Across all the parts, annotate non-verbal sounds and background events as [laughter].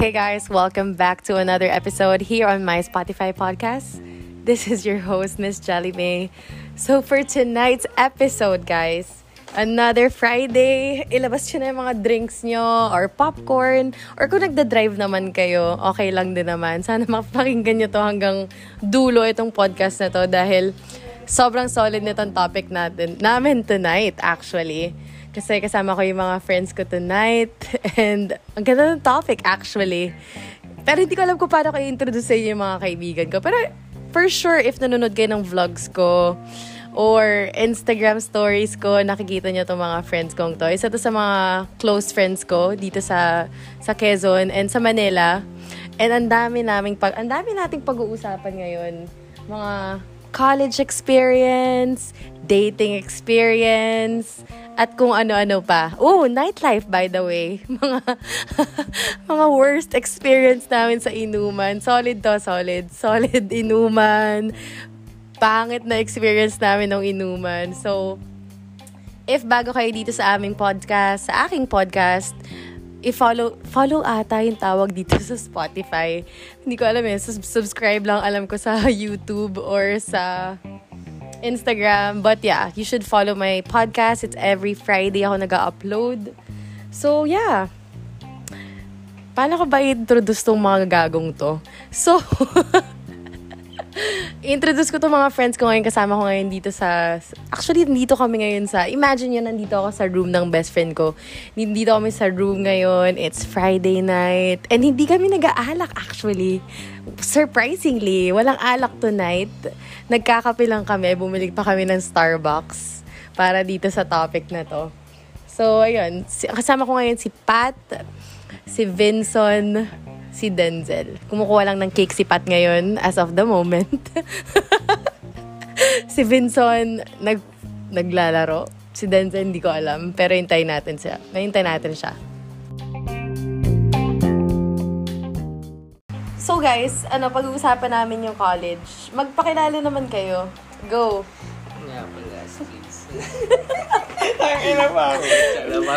Hey guys, welcome back to another episode here on my Spotify podcast. This is your host, Miss Jelly May. So for tonight's episode, guys, another Friday, ilabas nyo na yung mga drinks nyo or popcorn or kung nagda-drive naman kayo, okay lang din naman. Sana mapakinggan nyo to hanggang dulo itong podcast na to dahil sobrang solid nitong topic natin, namin tonight actually. Kasi kasama ko yung mga friends ko tonight. [laughs] And ang ganda ng topic actually. Pero hindi ko alam kung paano kayo introduce sa inyo yung mga kaibigan ko. Pero for sure, if nanonood kayo ng vlogs ko or Instagram stories ko, nakikita nyo itong mga friends kong to. Isa to sa mga close friends ko dito sa sa Quezon and sa Manila. And ang dami naming pag ang dami nating pag-uusapan ngayon. Mga college experience, dating experience, at kung ano-ano pa. Oh, nightlife by the way. [laughs] Mga [laughs] mga worst experience namin sa inuman. Solid to, solid. Solid [laughs] inuman. Pangit na experience namin ng inuman. So, if bago kayo dito sa aming podcast, sa aking podcast, i-follow, follow ata yung tawag dito sa Spotify. Hindi ko alam eh, subscribe lang alam ko sa YouTube or sa Instagram. But yeah, you should follow my podcast. It's every Friday ako nag-upload. So yeah. Paano ko ba i-introduce tong mga gagong to? So, [laughs] introduce ko to mga friends ko ngayon kasama ko ngayon dito sa actually nandito kami ngayon sa imagine yun nandito ako sa room ng best friend ko nandito kami sa room ngayon it's Friday night and hindi kami nag-aalak actually surprisingly walang alak tonight nagkakape lang kami bumili pa kami ng Starbucks para dito sa topic na to so ayun kasama ko ngayon si Pat si Vinson si Denzel. Kumukuha lang ng cake si Pat ngayon as of the moment. [laughs] si Vinson nag naglalaro. Si Denzel hindi ko alam, pero hintayin natin siya. Hintayin natin siya. So guys, ano pag-uusapan namin yung college. Magpakilala naman kayo. Go. Nga pala, streets. [laughs] Ang ina pa ako.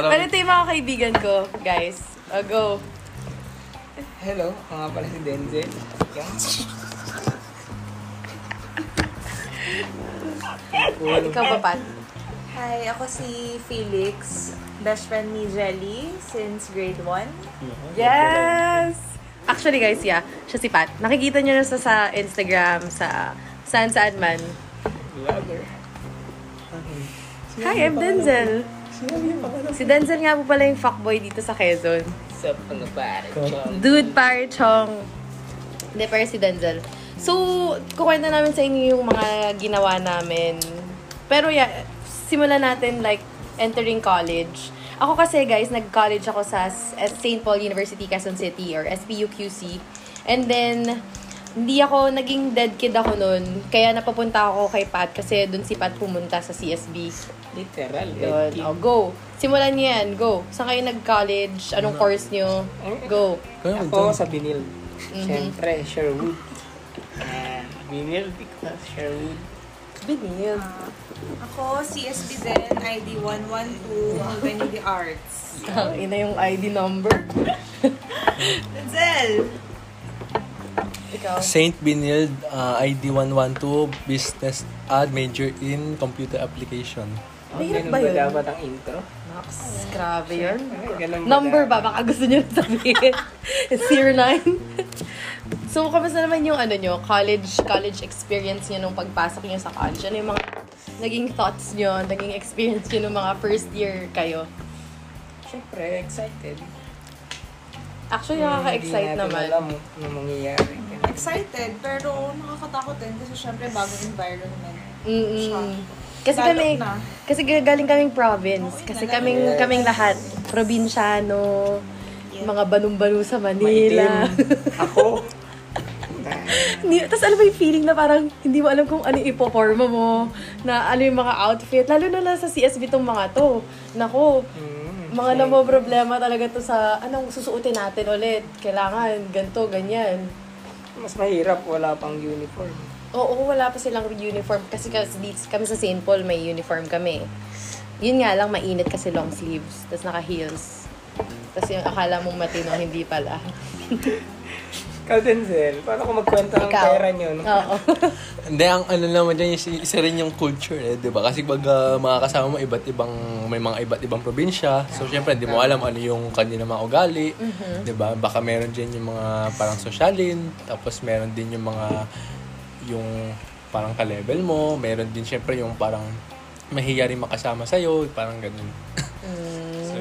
Pero ito yung mga kaibigan ko, guys. Uh, go. hello, ako nga pala si Denzel. Yan. Ikaw ba, Pat? Hi, ako si Felix, best friend ni Jelly since grade 1. Yes! Actually, guys, yeah. Siya si Pat. Nakikita niyo na sa, sa Instagram, sa saan saan man. Vlogger. Hi, I'm Denzel. Si Denzel nga po pala yung fuckboy dito sa Quezon. Sup, ano pare? Chong. Dude, pare, chong. Hindi, pero si Denzel. So, kukwenta namin sa inyo yung mga ginawa namin. Pero yeah, simulan natin like entering college. Ako kasi guys, nag-college ako sa St. Paul University, Quezon City or SPUQC. And then, hindi ako, naging dead kid ako nun. Kaya napapunta ako kay Pat kasi dun si Pat pumunta sa CSB. Literal. Yun. Oh, go. Simulan niyo yan. Go. Saan kayo nag-college? Anong course niyo? Go. Ako sa Binil. Siyempre, Sherwood. Ah, Binil because Sherwood. Binil. Ako, CSB din, ID 112, Albany the Arts. Ang ina yung ID number. [laughs] Denzel! Ikaw. Saint Benild, uh, ID 112, Business Ad, major in Computer Application. Mahirap Ganun ba yun? dapat ang intro? Nox, grabe yun. Ganun Number ba? dapat? Baka gusto nyo sabihin. [laughs] 09. so, kamusta naman yung ano nyo, college, college experience nyo nung pagpasok nyo sa college? Ano yung mga naging thoughts nyo, naging experience nyo nung mga first year kayo? Siyempre, excited. Actually, nakaka-excite Hindi natin naman. alam ano mangyayari. Excited, pero nakakatakot din kasi syempre bagong environment. Siya. Mm-mm. Kasi Lalo kami, na. kasi galing kaming province. Kasi kaming, Yes. kaming lahat. Probinsyano, mga banong-bano sa Manila. [laughs] Ako. Tapos alam mo yung feeling na parang hindi mo alam kung ano yung ipoporma mo, na ano yung mga outfit. Lalo na lang sa CSB tong mga to. Nako, Mm, mga namo problema talaga to sa anong susuotin natin ulit. Kailangan ganto, ganyan. Mas mahirap, wala pang uniform. Oo, wala pa silang uniform. Kasi, kami sa St. Paul, may uniform kami. Yun nga lang, mainit kasi long sleeves. Tapos naka-heels. Tapos yung akala mong matino, hindi pala. [laughs] Ikaw, Denzel, paano ko magkwenta ng Ikaw. pera nyo? No? Oo. [laughs] Hindi, ang ano naman dyan, isa, isa rin yung culture eh, di ba? Kasi pag ah, mga kasama mo, iba't ibang, may mga iba't ibang probinsya. So, syempre, hindi mo alam ano yung kanila mga ugali. Di ba? Baka meron dyan yung mga parang sosyalin. Tapos, meron din yung mga, yung parang ka-level mo. Meron din, syempre, yung parang mahiya rin makasama sa'yo. Parang ganun.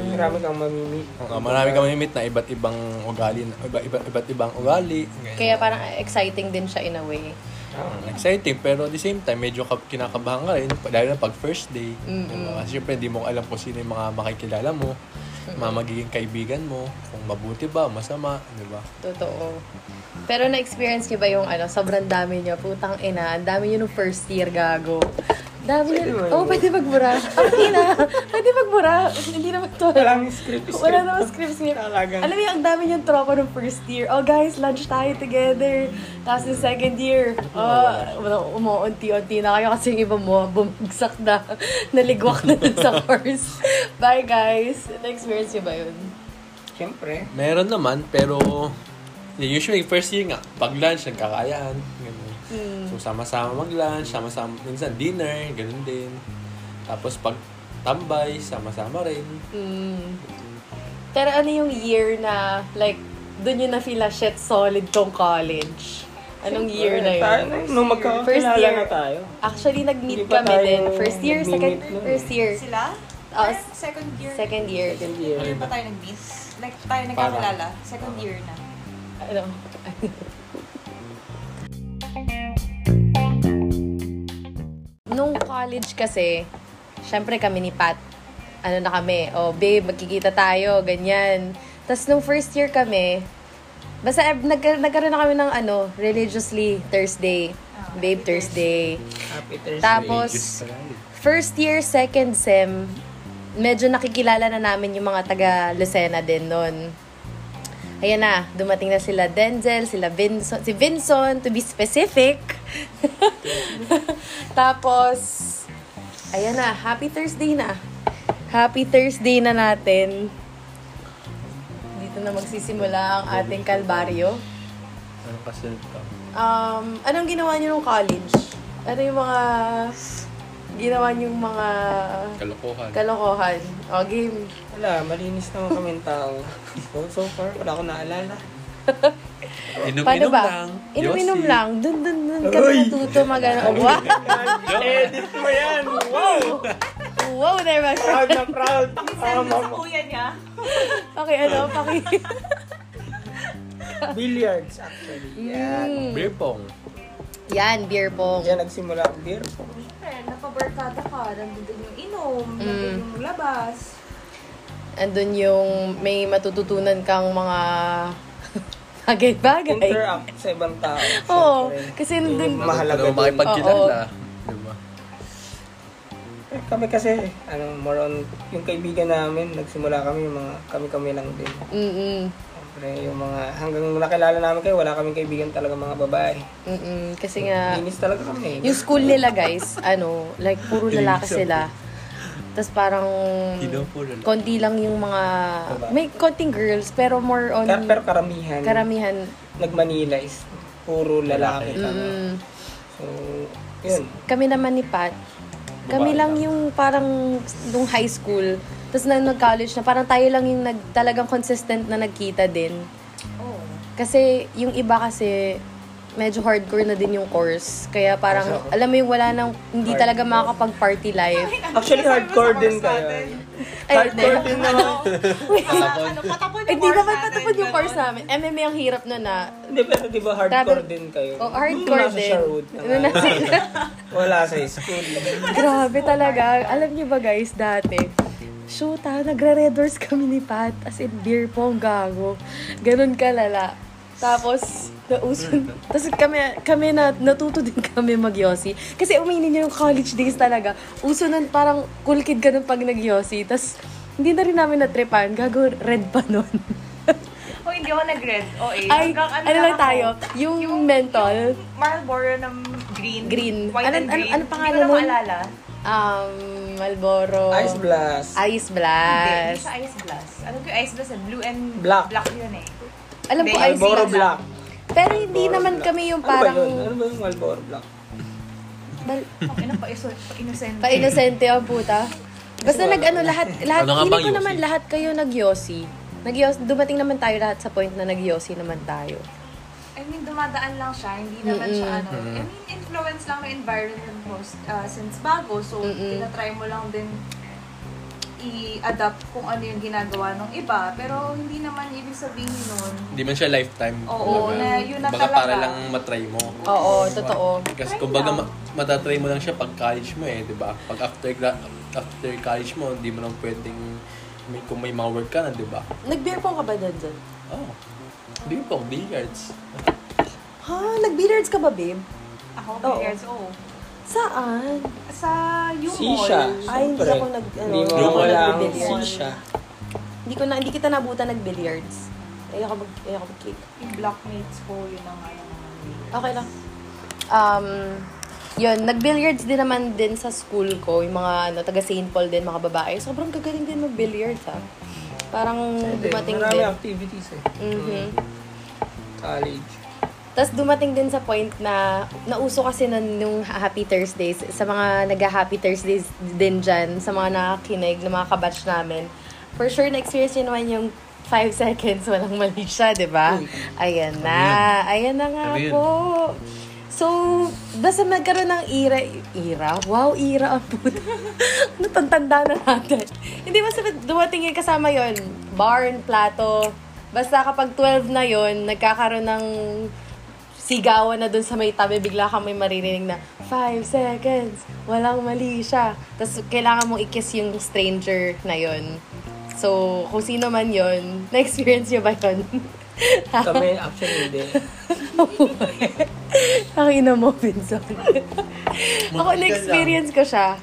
Marami kang mamimit. Uh, marami kang mamimit na iba't ibang ugali, iba, iba, iba't ibang ugali. Ganyan. Kaya parang exciting din siya in a way. Um, exciting, pero at the same time, medyo ka- kinakabahan ka rin, lalo na pag first day. Mm-mm. Diba? Kasi syempre, hindi mo alam kung sino yung mga makikilala mo, mga magiging kaibigan mo, kung mabuti ba, masama, di ba? Totoo. Pero na-experience niyo ba yung ano, sobrang dami niyo, putang ina, ang dami niyo nung first year gago. Dami niyo. naman Oh, pwede magbura. Oh, hindi na. Pwede magbura. Hindi naman to. Walang script. script. Wala naman script script. Talagang. Alam mo yung ang dami niyong tropa nung first year. Oh guys, lunch tayo together. Tapos yung second year, oh, umuunti-unti na kayo kasi yung iba mo bumagsak na. Naligwak na dun sa [laughs] course. Bye guys. Na-experience niyo ba yun? Siyempre. Meron naman, pero usually first year nga, pag lunch, nagkakayaan. Ganun. So, sama-sama mag-lunch, sama-sama, minsan dinner, ganun din. Tapos pag tambay, sama-sama rin. Mm. Pero ano yung year na, like, dun yun na-feel na shit solid tong college? Anong year na yun? Tayo, nung magkakilala year. na tayo. Actually, nag-meet kami din. First year, second, nun. first year. Sila? Oh, second year. Second year. Second year. Year pa tayo nag-meet. Like, tayo nagkakilala. Second year na. Ano? [laughs] Nung college kasi, syempre kami ni Pat, ano na kami, oh babe, magkikita tayo, ganyan. Tapos nung first year kami, basta eh, nag nagkaroon na kami ng ano, religiously Thursday. Babe Thursday. Happy Thursday. Tapos, first year, second sem, medyo nakikilala na namin yung mga taga Lucena din noon. Ayan na, dumating na sila Denzel, sila Vinson, si Vinson, to be specific. [laughs] Tapos, ayan na, happy Thursday na. Happy Thursday na natin. Dito na magsisimula ang ating kalbaryo. Ano kasi ito? Um, anong ginawa niyo nung college? Ano yung mga ginawa niyong mga Kalokohan. kalokohan? O, game. Wala, malinis naman kami tao. So, so far, wala akong naalala. [laughs] Inom-inom Paano ba? lang. Inom-inom Yossi. lang. Dun, dun, dun kami Uy! natuto mag ano. Wow! Edit mo yan! Wow! Wow, there was. Proud na proud. Tama Sa mo. kuya niya. Okay, ano, paki... [laughs] Billiards, actually. Yan. Mm. Beer pong. Yan, beer pong. Diyan nagsimula ang beer. Siyempre, napabarkada ka. Nandun yung inom. Mm. Nandun yung labas. Andun yung may matututunan kang mga [laughs] bagay-bagay. Interact sa ibang tao. Oo, Siyempre. kasi nandun... Mahalaga dun. makipagkilala. Diba? Eh, Kami kasi, ano, more on, yung kaibigan namin, nagsimula kami, yung mga kami-kami lang din. Mm-mm. Siyempre, yung mga, hanggang nakilala namin kayo, wala kaming kaibigan talaga mga babae. Mm-mm. Kasi nga, Linis talaga kami. yung school nila guys, ano, like puro lalaki sila. Tapos parang Hindi po lalaki. konti lang yung mga may konting girls pero more on Kar- pero karamihan, karamihan. nag-Manila is puro lalaki. kami. Mm, So, yun. kami naman ni Pat. Kami lang. yung parang nung high school. Tapos na nag-college na parang tayo lang yung nag, talagang consistent na nagkita din. Oo. Kasi yung iba kasi medyo hardcore na din yung course. Kaya parang, alam mo yung wala nang, hindi talaga makakapag-party life. Actually, hardcore din kayo. Ay, Hardcore din naman. Ano, patapon yung Hindi course naman natin, patapon yung course namin. MMA ang hirap nun na. Hindi, pero di ba hardcore Travel- din kayo? Oh, hardcore Nasa din. Sherwood na Ano na? Wala sa school. [laughs] Grabe talaga. Alam niyo ba guys, dati, shoot ha, nagre-red doors kami ni Pat. As in, beer pong gago. Ganun kalala. Tapos, nauso. Tapos kami, kami na, natuto din kami mag-yossi. Kasi uminin niyo yung college days talaga. Uso nun, parang cool kid ka nun pag nag-yossi. Tapos, hindi na rin namin natripan. Gago, red pa nun. [laughs] Oh, hindi ako nag-red. O, eh. Ay, Hanggang ano lang ako, tayo? Yung, menthol. Marlboro ng green. Green. White Ano- and ano- green. ano pangalan Hindi ko na maalala. Um, Malboro. Ice Blast. Ice Hindi, hindi Blast. siya Ice Blast. Ano ko yung Ice Blast? eh, Blue and Black. yun eh. Alam ko, Hindi, Ice Marlboro Blast. Black. Pero hindi Marlboro naman Black. kami yung Ano ba parang... yun? Ano ba yung Marlboro Black? Bal- Ang ina pa, iso, pa innocent. Pa-inosente ang puta. Basta nag-ano lahat, lahat, Ano nga feeling ko naman lahat kayo nag-yosi. nag dumating naman tayo lahat sa point na nag-yosi naman tayo. I mean, dumadaan lang siya. Hindi naman siya ano. Mm-mm. I mean, influence lang ng environment mo uh, since bago. So, Mm-mm. tinatry mo lang din i-adapt kung ano yung ginagawa ng iba. Pero hindi naman ibig sabihin nun. Hindi man siya lifetime. Oo, Kumbaga, na yun na kumbaga talaga. para lang matry mo. Oo, totoo. Kasi Try kumbaga ma- matatry mo lang siya pag college mo eh, di ba? Pag after gra- after college mo, hindi mo lang pwedeng may, kung may mga work ka na, di ba? Nag-beer pong ka ba doon doon? Oh. Hindi po, billiards. Ha? Nag-billiards ka ba, babe? Ako, Oo. years old. Saan? Sa yung Sisha. mall. Ay, hindi Siyempre. ako nag, ano, Hindi mo hindi ako wala ang nag-billiards. sisha. Hindi ko na, hindi kita nabutan nag-billiards. Ayoko mag, ayoko mag-cake. Yung blockmates ko, yun ang ano. Okay lang. Um, yun, nag-billiards din naman din sa school ko, yung mga ano, taga St. Paul din, mga babae. Sobrang gagaling din mag-billiards, ha. Parang dumating marami din. activities eh. Mhm. College. Tapos dumating din sa point na nauso kasi na nung Happy Thursdays, sa mga nag-Happy Thursdays din dyan, sa mga nakakinig, na mga kabatch namin, for sure na-experience nyo naman yung 5 [laughs] seconds, walang mali siya, di ba? Ayan na. Ayan na nga Ano yun? po. So, basta nagkaroon ng ira, ira? Wow, ira ang puta. [laughs] Natantanda na natin. Hindi basta dumating yung kasama yon barn, plato. Basta kapag 12 na yon nagkakaroon ng sigawan na dun sa may tabi, bigla kang may maririnig na 5 seconds, walang mali siya. Tapos kailangan mong i-kiss yung stranger na yon So, kung sino man yon na-experience nyo ba yun? Kami, actually, hindi. [laughs] Nakina mo, Vincent. Ako, na-experience ko siya.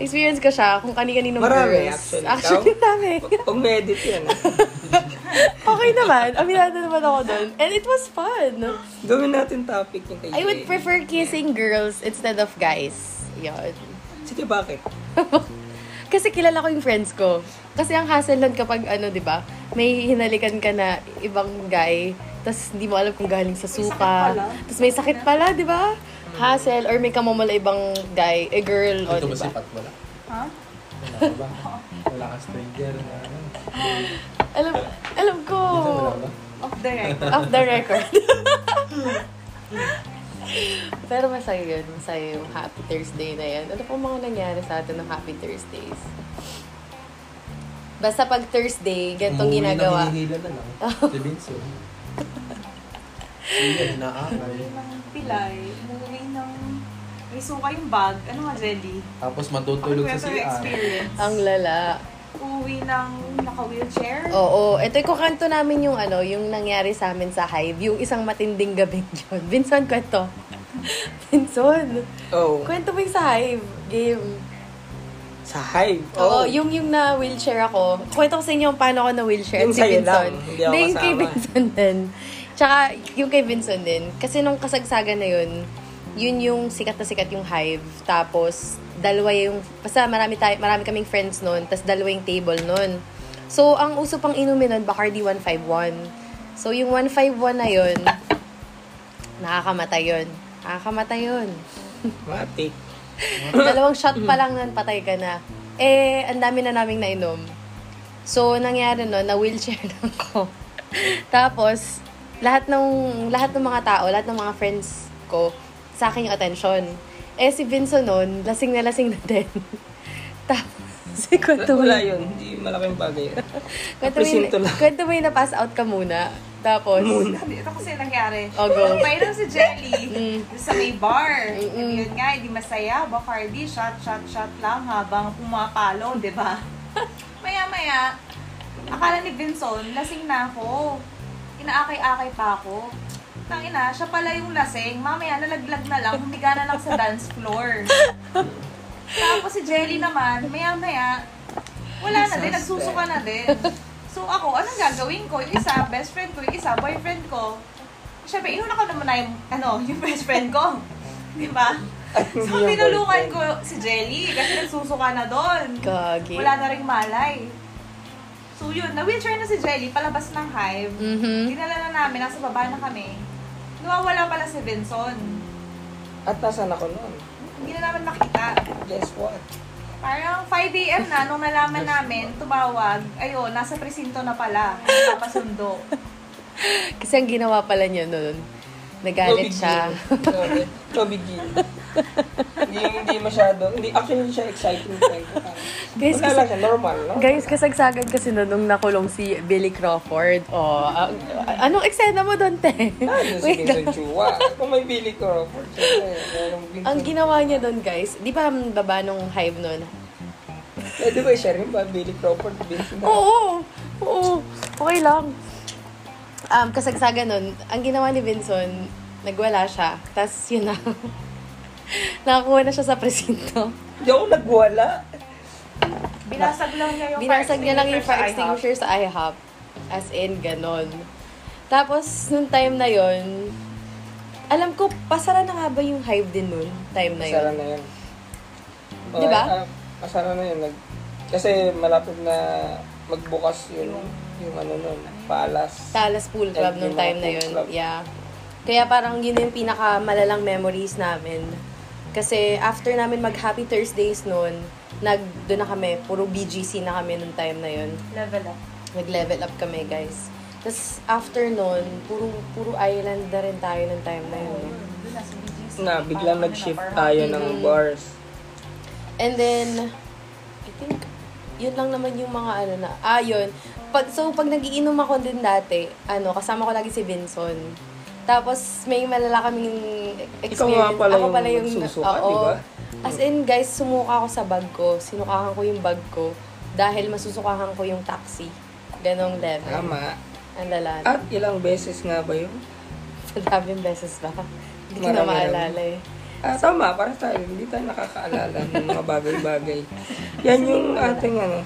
Experience ko siya kung kani-kanino Marami, girls. actually. Actually, Ikaw? dami. Pag may edit yan. ah. [laughs] okay naman. Aminado naman ako doon. And it was fun. Gawin natin topic yung kay I would Jay. prefer kissing girls instead of guys. Yun. Sige, bakit? [laughs] Kasi kilala ko yung friends ko. Kasi ang hassle nun kapag ano, di ba, may hinalikan ka na ibang guy, tapos hindi mo alam kung galing sa suka. Tapos may sakit pala, di ba? Hassle. Or may kamamala ibang guy, a girl, o Ito di ba si ba? Pat wala? Ha? Wala ka ba? Wala ka stranger na ano? Alam, alam ko. Ba? Off the record. Off the record. [laughs] Pero masaya yun. Masaya yung Happy Thursday na yan. Ano pa mga nangyari sa atin ng Happy Thursdays? Basta pag Thursday, ganitong Umuwi ginagawa. hinihila na lang. [laughs] Si Vincent. Sige, inaakay. ng pilay, umuwi ng... May suka yung bag. Ano nga, jelly? Tapos matutulog sa yung CR. experience? Ang lala. Uuwi ng naka-wheelchair. Oo. Ito yung kukanto namin yung ano, yung nangyari sa amin sa Hive. Yung isang matinding gabing [laughs] yun. Vincent, kwento. [laughs] Vincent, Oh, kwento mo yung sa Hive game. sa Hive. Oo, yung yung na wheelchair ako. Kwento ko sa inyo kung paano ako na wheelchair. Yung si sa'yo Vincent. lang, hindi ako yung kay kasama. Vincent din. Tsaka yung kay Vincent din. Kasi nung kasagsagan na yun, yun yung sikat na sikat yung Hive. Tapos, dalawa yung, basta marami, tayo, marami kaming friends nun. Tapos dalawa yung table nun. So, ang uso pang inumin nun, Bacardi 151. So, yung 151 na yun, nakakamatay yun. Nakakamatay yun. [laughs] Matik. Dalawang shot pa lang nun, patay ka na. Eh, ang dami na naming nainom. So, nangyari no, na wheelchair [laughs] lang ko. Tapos, lahat ng lahat ng mga tao, lahat ng mga friends ko, sa akin yung attention. Eh, si Vince nun, lasing na lasing na din. [laughs] Tapos, [laughs] si kwento Wala yun. Hindi malaking bagay. [laughs] Kwento mo yun, Presinto lang. kwento mo yun na pass out ka muna. Tapos, Ito kasi nangyari. Oh, go. Painom si Jelly Mm. sa may bar. Mm-mm. And yun nga, hindi masaya. Bacardi, shot, shot, shot lang habang pumapalo, di ba? Maya-maya, akala ni Vinson, lasing na ako. Inaakay-akay pa ako. Tangina, siya pala yung lasing. Mamaya, nalaglag na lang, humiga na lang sa dance floor. Tapos si Jelly naman, maya-maya, wala na din, nagsusuka na din. So ako, anong gagawin ko? Yung isa, best friend ko, yung isa, boyfriend ko. Siyempre, inuna ko naman na yung, ano, yung best friend ko. Di ba? Hindi So, tinulungan ko si Jelly kasi nagsusuka na doon. Gagi. Wala na rin malay. So yun, na-wheelchair na si Jelly, palabas ng hive. Mhm. Dinala na namin, nasa baba na kami. Nawawala pala si Vinson. At nasan ako noon? Hindi na namin makita. Guess what? Parang 5 a.m. na, nung nalaman namin, tumawag, ayun, nasa presinto na pala, [laughs] papasundo. Kasi ang ginawa pala niya noon, nagalit siya. No big deal. hindi, hindi masyado. Hindi, actually, hindi siya exciting. [laughs] Guys, Wala lang siya, normal. No? Guys, kasagsagan kasi noon nung nakulong si Billy Crawford. Oh, ah, anong eksena mo doon, te? Ano si Vincent. Chua? Kung may Billy Crawford. Ang ginawa niya doon, guys, di ba ang baba nung hive noon? Eh, di ba share ba? Billy Crawford, Vincent. Oo, oo, okay lang. Um, kasagsagan nun, ang ginawa ni Vinson, nagwala siya. Tapos yun na. [laughs] Nakakuha na siya sa presinto. Hindi ako nagwala. Binasag lang niya yung Binasag niya lang yung fire extinguisher extinguisher sa IHOP. As in, ganon. Tapos, nung time na yon alam ko, pasara na nga ba yung hive din nun? Time na yun. na yun. Di ba? ah, masara na yun. Nag, kasi malapit na magbukas yun, yung ano nun, palas. Talas Pool Club nung Yung mga time na yun. club. Yeah. Kaya parang yun yung pinaka malalang memories namin. Kasi after namin mag Happy Thursdays noon, nag doon na kami, puro BGC na kami nung time na yun. Level up. Nag-level up kami, guys. Tapos after noon, puro puro island na rin tayo nung time na yun. Doon na sa BGC. Na biglang nag-shift parang- tayo ng Mhm. bars. And then, I think, yun lang naman yung mga ano na, ah, yun. Pag, so, pag nagiinom ako din dati, ano, kasama ko lagi si Vinson. Tapos, may malala kaming experience. nga pala ako yung pala yung, nagsusuka, oo. di ba? As in, guys, sumuka ako sa bag ko. Sinukahan ko yung bag ko dahil masusukahan ko yung taxi. Ganong level. Tama. Ang lala. At ilang beses nga ba yun? Madaming beses ba? Hindi ko na maalala eh. Ah, tama, para tayo, hindi tayo nakakaalala ng mga bagay-bagay. Yan yung ating ano,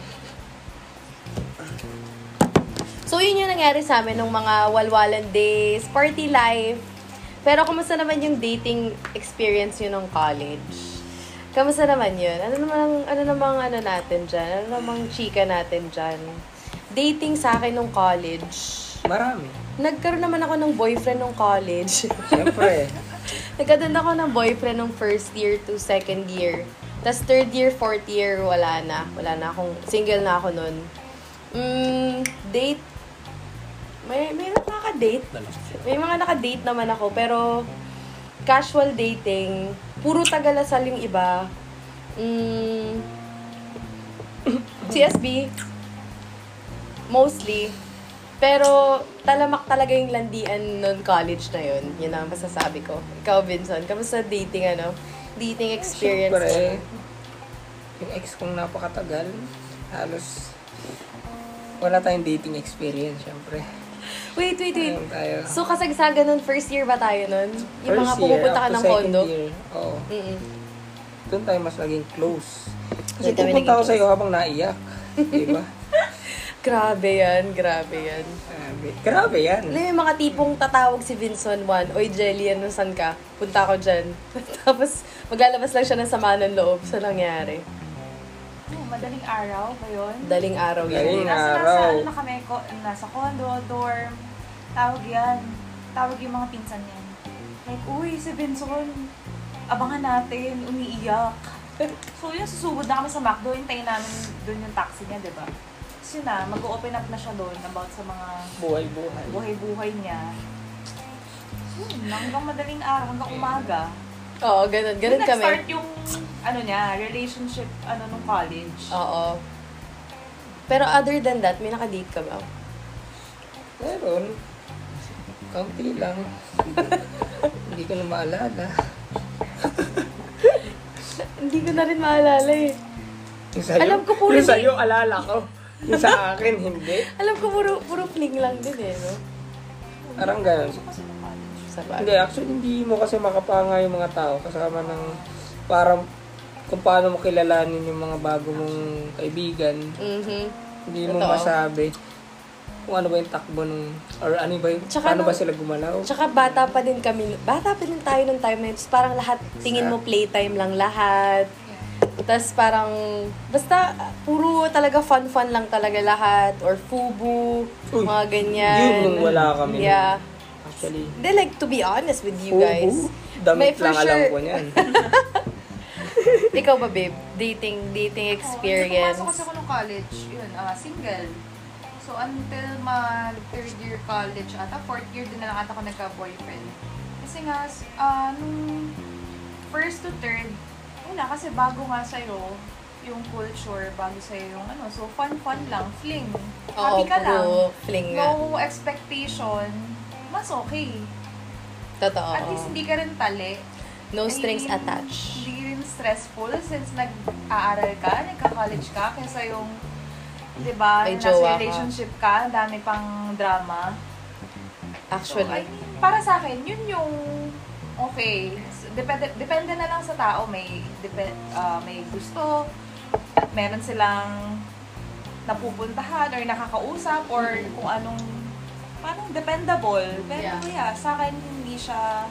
So, yun yung nangyari sa amin nung mga walwalan days, party life. Pero, kumusta naman yung dating experience yun nung college? Kamusta naman yun? Ano namang, ano namang ano natin dyan? Ano namang chika natin dyan? Dating sa akin nung college. marami. Nagkaroon naman ako ng boyfriend nung college. Siyempre, [laughs] Nagkaroon ako ng boyfriend nung first year to second year. Tapos third year, fourth year, wala na. Wala na akong, single na ako nun. Mm, date, may, may nakaka-date. May mga naka-date naman ako, pero casual dating, puro tagalasal yung iba. Mm, [coughs] CSB, mostly. Pero talamak talaga yung landian noon college na yun. Yun ang masasabi ko. Ikaw, Vincent, kamusta dating, ano? Dating experience siyempre, mo? yung ex kong napakatagal, halos wala tayong dating experience, siyempre. Wait, wait, wait. Tayo. So, kasagsagan nun, first year ba tayo nun? Yung mga First year, pumupunta ka up to ng second condo? Year, oo. Mm-mm. Doon tayo mas naging close. Kasi Doon pupunta ako sa'yo habang naiyak. Di ba? [laughs] Grabe yan, grabe yan. Grabe. Grabe yan. Alam mo yung mga tipong tatawag si Vincent Juan, Oy, Jelly, ano, saan ka? Punta ako dyan. [laughs] Tapos, maglalabas lang siya ng sama ng loob sa nangyari. Oh, madaling araw ba yun? Daling araw Daling yun. Nasa, nasa, araw. ano na kami, ko, nasa condo, dorm. Tawag yan. Tawag yung mga pinsan yan. Like, uy, si Benson, abangan natin, umiiyak. [laughs] So yun, susugod na kami sa McDo, hintayin namin doon yung taxi niya, di ba? Tapos yun na, mag-open up na siya doon about sa mga Buhay-buhay. buhay-buhay niya. Hmm, hanggang madaling araw, hanggang umaga. Oo, ganun. Ganun kami. nag-start yung, ano niya, relationship, ano, nung college. Oo. Pero other than that, may nakadate ka ba? Meron. Kaunti lang. [laughs] Hindi ko na maalala. [laughs] Hindi ko na rin maalala eh. Yung sa'yo, Alam ko puro Yung sa'yo, alala ko. Yung sa akin, hindi. [laughs] Alam ko puro, puro fling lang din eh, no? Parang ganun. Sa Hindi, bagay. actually, hindi mo kasi makapanga yung mga tao kasama ng parang kung paano mo kilalanin yung mga bago mong kaibigan. Mhm. Hindi mo Totoo. masabi. kung ano ba yung takbo nung, or ano ba yung, Tsaka paano nung- ba sila gumalaw. Tsaka bata pa din kami, bata pa din tayo nung time na yun. Parang lahat, tingin mo playtime lang lahat. Tapos parang, basta puro talaga fun-fun lang talaga lahat. Or fubu, Uy, mga ganyan. yun wala kami nun. Actually, Hindi, like, to be honest with you guys. may damit for lang alam sure- ko niyan. [laughs] Ikaw ba, babe? Dating, dating experience. Oh, pumasok kasi ako nung college, yun, ah, single. So, until ma third year college ata, fourth year din na lang ata ako nagka-boyfriend. Kasi nga, s- ah, nung first to third, wala, kasi bago nga sa'yo yung culture, bago sa'yo yung ano. So, fun-fun lang, fling. Happy Oo, ka lang. puro fling nga. No expectation, mas okay. Totoo. At least hindi ka rin tali. No strings Hindi- attached. Hindi rin stressful since nag-aaral ka, nagka-college ka, kaysa yung, di ba, nasa relationship ka, dami pang drama. So, I Actually. mean, para sa akin, yun yung okay. Depende, depende na lang sa tao. May, depend, may gusto, meron silang napupuntahan or nakakausap or kung anong parang dependable. Pero Yeah. yeah, sa akin hindi siya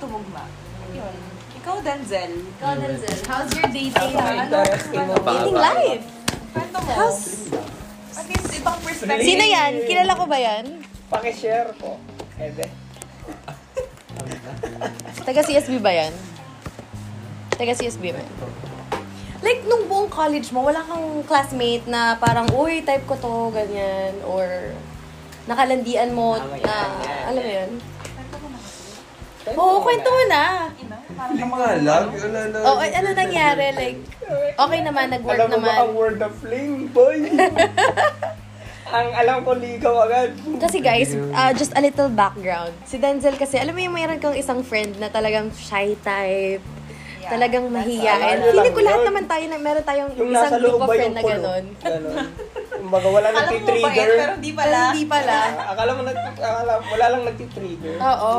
tumugma. Yun. Ikaw, Denzel. Ikaw, Denzel, how's your dating, ano, interesting mo. dating life? Kwento mo. How's... At least ibang perspective. Sino yan? Kilala ko ba yan? Pakishare ko. Ede. Taga CSB ba yan? Taga CSB ba yan? Like, nung buong college mo, wala kang classmate na parang, uy, type ko to, ganyan, or nakalandian mo Ah, na, alam mo yun? Oo, kwento mo na. Yung mga lag, wala na. Oh, ay, ano nangyari? Like, okay naman, nag-work Alam mo ba ang naman. word of fling, boy? [laughs] ang alam ko ligaw agad. Kasi guys, uh, just a little background. Si Denzel kasi, alam mo yung mayroon kang isang friend na talagang shy type, Yeah, talagang mahiyain. Feeling ko Yun. lahat naman tayo na meron tayong Yung isang group of friend na gano'n. [laughs] Kumbaga wala Alam mo pero di Pero pala. hindi pala. Ah, akala mo nag, akala, wala lang nagtitrigger. Oo.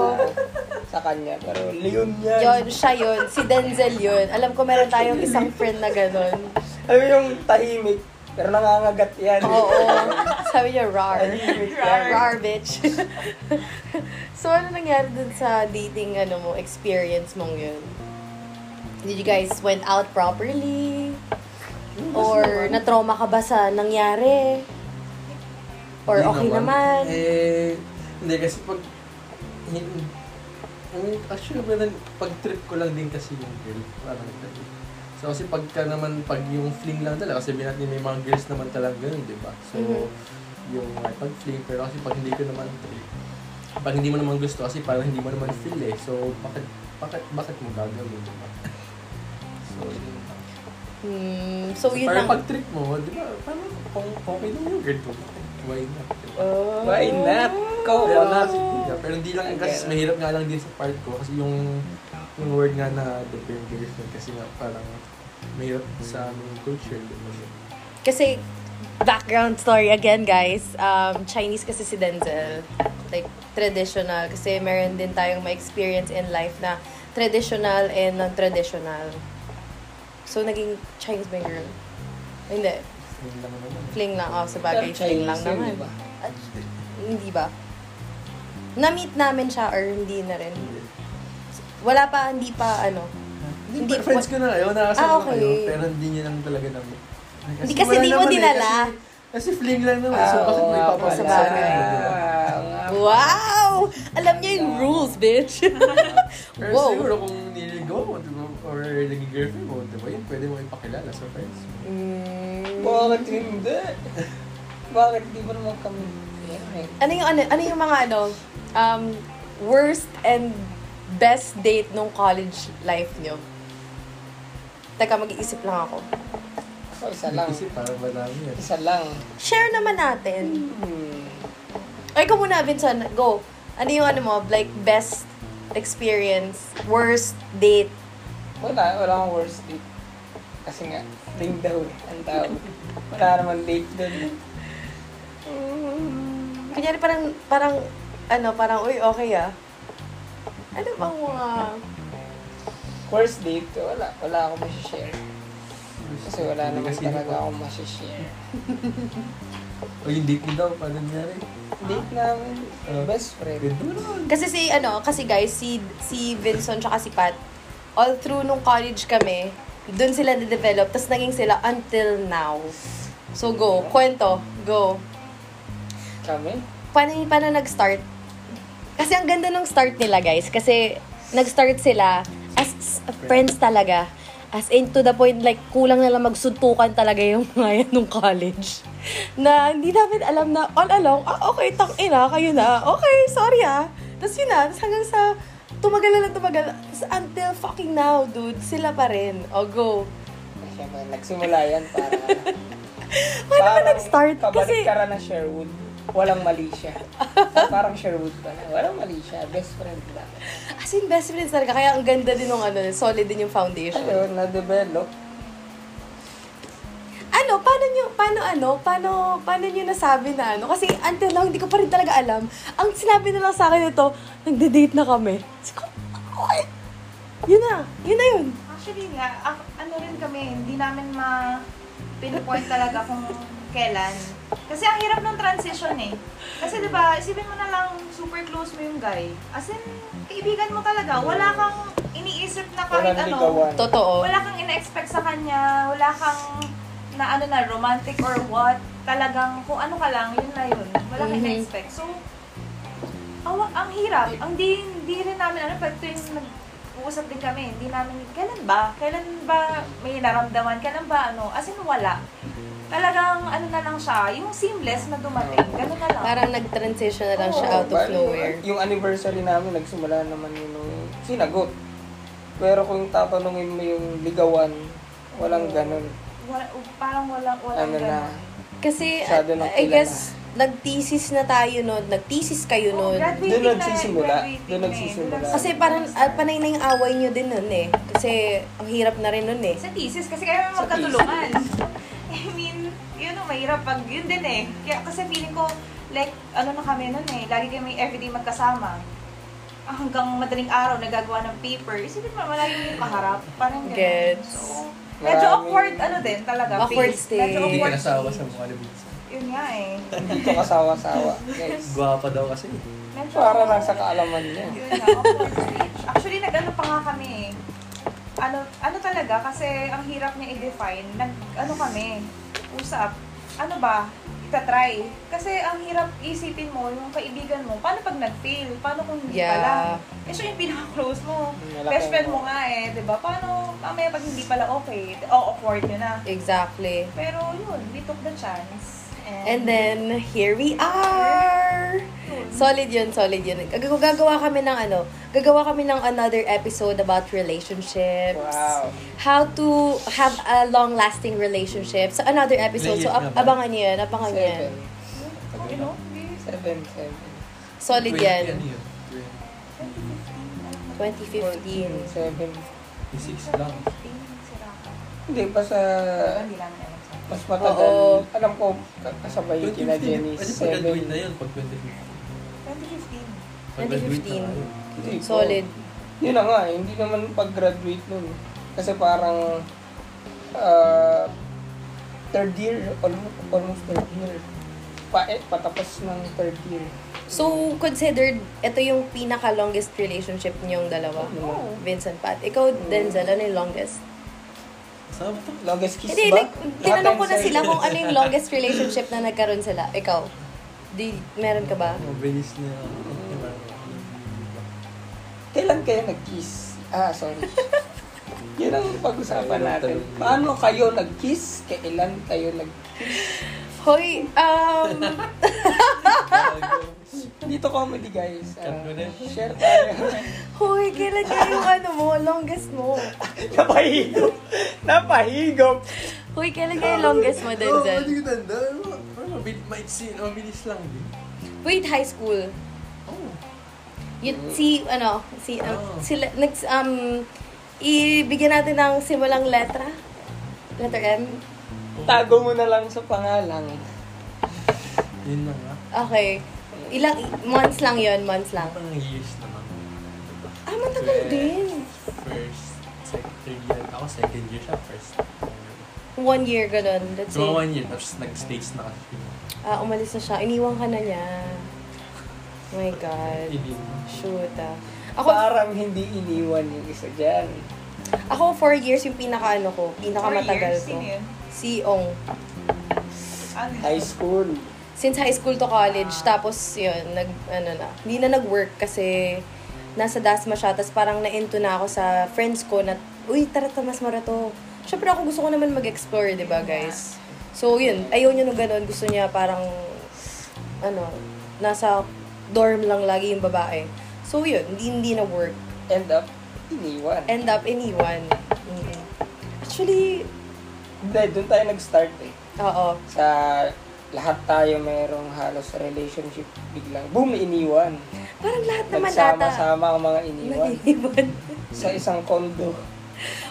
Sa kanya. Pero leon yan. Yun, siya yun. Si Denzel yun. Alam ko meron tayong isang friend na gano'n. Alam mo yung tahimik. Pero nangangagat yan. Oo. Sabi niya, rar. Tahimik yan. Rar, bitch. [laughs] so, ano nangyari dun sa dating ano mo, experience mong yun? Did you guys went out properly? Or na-trauma ka ba sa nangyari? Or Hindi okay naman? Eh, hindi kasi pag... hin- I mean, actually, meron, pag trip ko lang din kasi yung girl. Parang ganun. So, kasi pagka naman, pag yung fling lang talaga, kasi natin may mga girls naman talaga ganun, di ba? So, Mhm. yung uh, pag fling, pero kasi pag hindi ko naman trip, pag hindi mo naman gusto, kasi parang hindi mo naman feel eh. So, bakit, bakit, bakit mo gagawin, di ba? [laughs] So, yun. Hmm, so, yun Parang lang. pag trip mo, di ba, parang kung okay lang yung girl mo, why not? di ba? Oh. Why not? Go, Pero, wala. yeah, pero hindi lang, kasi Again. mahirap nga lang din sa part ko kasi yung yung word nga na the bare girlfriend kasi nga parang mahirap sa aming culture. di ba? Kasi, background story again, guys. Um, Chinese kasi si Denzel. Like, traditional. Kasi meron din tayong ma-experience in life na traditional and non-traditional. So, naging Chinese ba yung girl? Hindi. Yun lang naman. Fling lang. Oh, sa bagay, Pero fling lang naman. di ba? At, hindi ba? Na-meet namin siya or hindi na rin? Wala pa, hindi pa, ano. Hindi, Hindi- friends ko na kayo, nakasama Ah, okay. kayo, pero hindi niyo lang talaga namin. Hindi kasi di mo dinala. kasi, kasi fling lang naman, so Ah, bakit oo may papasok sa akin? di ba? Nga. Wow! Alam niya yung rules, bitch. [laughs] Pero wow. siguro kung niligaw di or naging girlfriend mo, di ba, yun pwede mo ipakilala sa friends. Mm. Bakit hindi? Bakit di mo naman kami? Eh, Ano yung ano, ano yung mga ano um worst and best date nung college life nyo? Teka, mag-iisip lang ako. Ako isa lang. Kasi parang madami yan. Isa lang. Share naman natin. Hmm. Ay, ikaw muna, Vincent. Go. Ano yung ano mo, like, best experience, worst date? Wala, wala akong worst date. Kasi nga, ring daw eh, ang tawag. Wala naman date doon. Kunyari parang, parang, ano, parang, uy, okay ah. Ano bang mga... Worst date, wala. Wala akong masishare. Kasi wala naman kasi talaga akong masishare. O [laughs] yung date mo daw, paano nangyari? Date namin, Ah. best friend. Kasi si, ano, kasi guys, si, si Vincent tsaka si Pat, all through nung college kami, dun sila na-develop, tapos naging sila until now. So, go. Kwento. Go. Kami? Paano, paano nag-start? Kasi ang ganda nung start nila, guys. Kasi, nag-start sila as friends talaga. As in, to the point, like, kulang na lang magsuntukan talaga yung [laughs] mga yan nung college. Na hindi namin alam na, all along, ah, okay, tang ina, kayo na. Okay, sorry ah. Tapos yun na, tapos hanggang sa, tumagal na lang, tumagal. Until fucking now, dude, sila pa rin. O, go. Siyempre, nagsimula yan para... [laughs] Paano ba nag-start? Kasi, Kabaliktaran na Sherwood. Walang mali siya. [laughs] parang Sherwood pala. Walang mali siya. Best friend lang. as in, best friends talaga. Kaya ang ganda din ng ano, solid din yung foundation. Ayun, na-develop. Ano, paano nyo, paano ano, paano, paano nyo nasabi na ano? Kasi until now, hindi ko pa rin talaga alam. Ang sinabi na lang sa akin ito, nagde-date na kami. Sabi ko, okay. Yun na, yun na yun. Actually nga, ak- ano rin kami, hindi namin ma pinpoint talaga kung kailan. Kasi ang hirap ng transition eh. Kasi 'di ba, isipin mo na lang super close mo yung guy. As in, kaibigan mo talaga. Wala kang iniisip na kahit Walang ano. ligawan. Totoo. Wala kang ina-expect sa kanya. Wala kang na ano na romantic or what. Talagang kung ano ka lang, yun na yun. Wala kang Mhm. ina-expect. So, awa, ang hirap. Ang di, di rin namin, ano, pag tuwing nag-uusap din kami, hindi namin, kailan ba? Kailan ba may naramdaman? Kailan ba, ano? As in, wala. Talagang, ano na lang siya, yung seamless na dumating. Ganun na lang. Parang nag-transition na lang siya Oo, out of bali, nowhere. Yung anniversary namin, nagsimula naman yun nung sinagot. Pero kung tatanungin mo yung ligawan, walang ganun. Wala, parang walang, walang Ano na, ganun. Kasi, Masyado nang I guess, nag-thesis na tayo nun. Nag-thesis kayo Oh, nun. graduating Doon na, nagsisimula. graduating Doon na eh. nagsisimula. Kasi parang ah, panay na yung away nyo din nun eh. Kasi ang hirap na rin nun eh. Sa thesis, kasi kaya Sa magkatulungan. [laughs] I mean, yun ang mahirap pag yun din eh. Kaya, kasi feeling ko, like, ano na kami nun eh, lagi kami everyday magkasama. Ah, Hanggang madaling araw, nagagawa ng paper. Isipin mo, malagi mo yung kaharap. Parang ganun. Gets. So, medyo Maraming- awkward, ano din talaga. Awkward phase. stage. Medyo Hindi ka awkward nasawa sa ni Vincent. Yun nga eh. Hindi ko kasawa-sawa. Guys, Gwapa daw kasi. Medyo, para lang sa kaalaman niya. Yun nga, awkward stage. Actually, nag-ano pa nga kami eh. Ano, ano talaga, kasi ang hirap niya i-define. Nag, ano kami, usap. Ano ba? Itatry. Kasi ang hirap isipin mo, yung kaibigan mo, paano pag nag-fail? Paano kung hindi Yeah. pala? Eh, siya yung pinaka-close mo. Malaki Best friend mo. mo nga eh, di ba? Paano, mamaya pag hindi pala okay, oh, awkward yun na. Exactly. Pero yun, we took the chance. And then, here we are! Solid yun, solid yun. Gag- Gagawa kami ng ano, gagawa kami ng another episode about relationships. Wow. How to have a long-lasting relationship. So, another episode. So, ab- na abangan nyo yan, abangan nyo yan. Seven. Solid 20 yan. ano yun? 14, 2015. seven. 26 lang. Hindi, basta mas matagal. Oo. Alam ko, ka- kasabay yung kina Jenny. Pwede pag-graduate na Seven. yun pag 2015. 2015. Pag-graduate na 2015. tayo. Hindi po. Solid. Yun na nga, eh, hindi naman pag-graduate nun. Kasi parang ah, third year, almost, almost third year. Pa, eh, patapos ng third year. So, considered, ito yung pinaka-longest relationship niyong dalawa. Oo. Vincent Pat. Ikaw, Denzel, ano yung longest? Longest kiss Hindi, ba? like, tinanong ko na sila kung ano yung longest relationship na nagkaroon sila. Ikaw, di, meron ka ba? Mabilis na yun. Kailan kayo nag-kiss? Ah, sorry. [laughs] Yun ang pag-usapan natin. Paano kayo nag-kiss? Kailan kayo nag-kiss? Hoy, um, [laughs] [laughs] Dito comedy guys. Na. share tayo. hoy, kailan ka yung ano mo, longest mo? Napahigop. Napahigop. Hoy, kailan ka yung longest mo, Oo, hindi Denzel? ko tanda. Mabilis, maitsi, mabilis lang din. Wait, high school. Oh. Yun, si, ano, si, um, Oh. sila, next, um, ibigyan natin ng simulang letra. Letter M. Tago mo na lang sa pangalan. Yun na nga. Okay. Ilang, months lang yon months lang. Parang years naman. Ah, matagal din. First, second, third year. Ako second year siya, first. One year, ganun. Let's So, say. one year, tapos nag-stage na kasi. Ah, umalis na siya. Iniwan ka na niya. Oh my God. Shoot ah. Ako, Parang hindi iniwan yung isa dyan. ako four years yung pinaka ano ko, pinaka matagal ko. Sino yun? Si Ong. Ano High school. Since high school to college, tapos yun, nag, ano na, hindi na nag-work kasi nasa Dasma siya, tapos parang na-into na ako sa friends ko na, uy, tara, tamas mara to. Siyempre ako gusto ko naman mag-explore, di ba guys? So yun, ayaw niya nung ganun, gusto niya parang, ano, nasa dorm lang lagi yung babae. So yun, hindi, hindi na work. End up, iniwan. End up, iniwan. Mm. Actually, Hindi, doon tayo nag-start eh. oo. Sa lahat tayo merong halos relationship biglang boom iniwan. Parang lahat naman ata. Nagsama-sama ang mga iniwan Nag-iwan. sa isang kondo.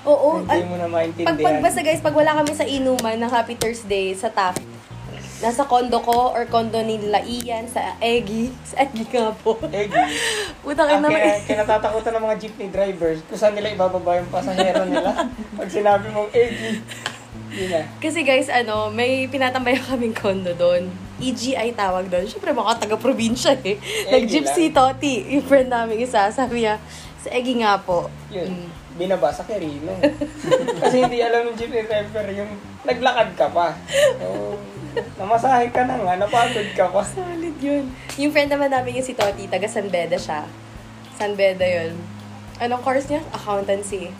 Oo. Hindi mo na Pag, pag maintindihan. basta guys, pag wala kami sa inuman ng Happy Thursday sa Taft, nasa kondo ko or kondo ni Ian sa Eggy. Sa Eggy nga po. Eggy. [laughs] Utang Ang ina kaya, naman. kinatatakutan ng mga jeepney drivers kung saan nila ibababa yung pasahero nila. [laughs] Pag sinabi mong yun na. Kasi guys, ano, may pinatambay [laughs] kaming kondo doon. EGI tawag doon. Siyempre, mga taga-probinsya eh. Nag-gypsy Toti. Yung friend namin isa, sabi niya, sa Eggy nga po. Yun. Mm. Binabasa kay Rino. [laughs] Kasi hindi alam ng jeepney driver yung naglakad ka pa. So, namasahe ka na nga, napagod ka pa. Solid yun. Yung friend naman namin yung si Toti, taga San Beda siya. San Beda yun. Anong course niya? Accountancy.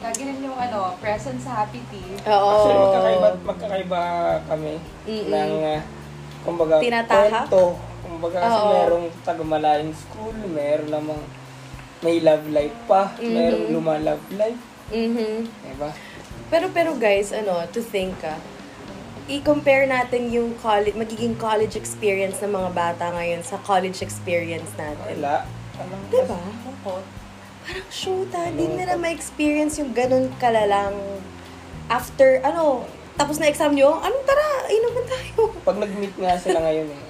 Lagi rin yung ano, present sa Happy Tea. Oo. Actually, magkakaiba, magkakaiba kami Mm-mm. ng, uh, kumbaga, Tinatahak? kwento. Kumbaga, kasi Oo. merong taga-malayong school, meron namang may love life pa, Mhm. merong luma-love life. Mhm. Diba? Pero pero guys, ano, to think ah, i-compare natin yung college, magiging college experience ng mga bata ngayon sa college experience natin. Wala. Anong, Diba? Lungkot. Parang shoot ah, di nila ma-experience yung ganun kalalang after, ano, tapos na exam nyo, anong tara, inuman tayo. Pag nag-meet nga sila ngayon eh,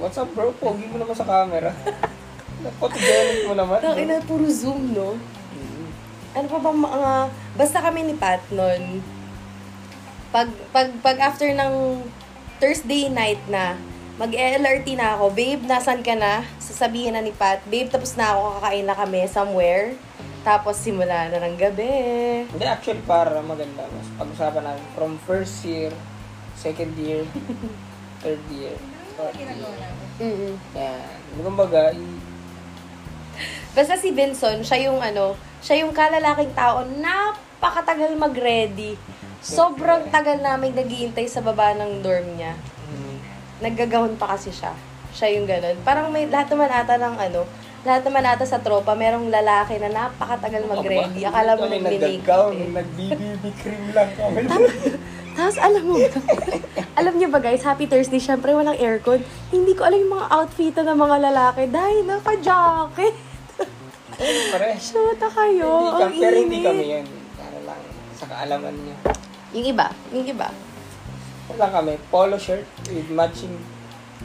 what's up bro? Pogi mo naman sa camera. [laughs] Photogenic mo naman. Tang ina, puro zoom, no? Mhm. ano pa bang mga, basta kami ni Pat nun, pag, pag, pag after ng Thursday night na, mag-LRT na ako, babe, nasan ka na? Sasabihin na ni Pat, babe, tapos na ako, kakain na kami somewhere. Tapos simula na ng gabi. Hindi, actually, para maganda. Mas pag-usapan namin from first year, second year, [laughs] third year, fourth year. mm Yan. Kumbaga, i- Basta si Benson, siya yung ano, siya yung kalalaking tao, napakatagal mag-ready. Sobrang tagal namin naghihintay sa baba ng dorm niya. mm, naggagahon pa kasi siya. Siya yung ganun. Parang may lahat naman ata ng ano, lahat naman ata sa tropa, merong lalaki na napakatagal mag-ready. Akala mo nag-make eh. nag-BBB cream lang kami. [laughs] Tapos alam mo alam niyo ba guys, Happy Thursday, syempre walang aircon. Hindi ko alam yung mga outfit ng mga lalaki. Dahil naka-jacket. Siyempre. Shoot kayo. Hindi Ang kami, pero hindi kami yan. Para lang sa kaalaman niyo. Yung iba, yung iba. Wala kami, polo shirt with matching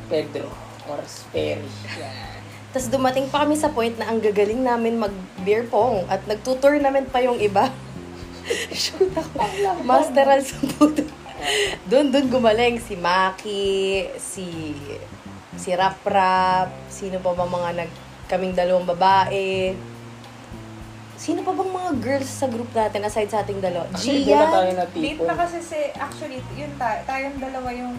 Pedro or Sperry. [laughs] Yan. Tapos dumating pa kami sa point na ang gagaling namin mag-beer pong at nagtutournament pa yung iba. [laughs] Shoot ako. Masteral sa puto. [laughs] Doon, doon gumaling si Maki, si si Rap Rap, sino pa ba mga nag kaming dalawang babae. Sino pa bang mga girls sa group natin aside sa ating dalawa? Actually, na tayo natipon. Date na kasi si, actually, yun tayo, tayong dalawa yung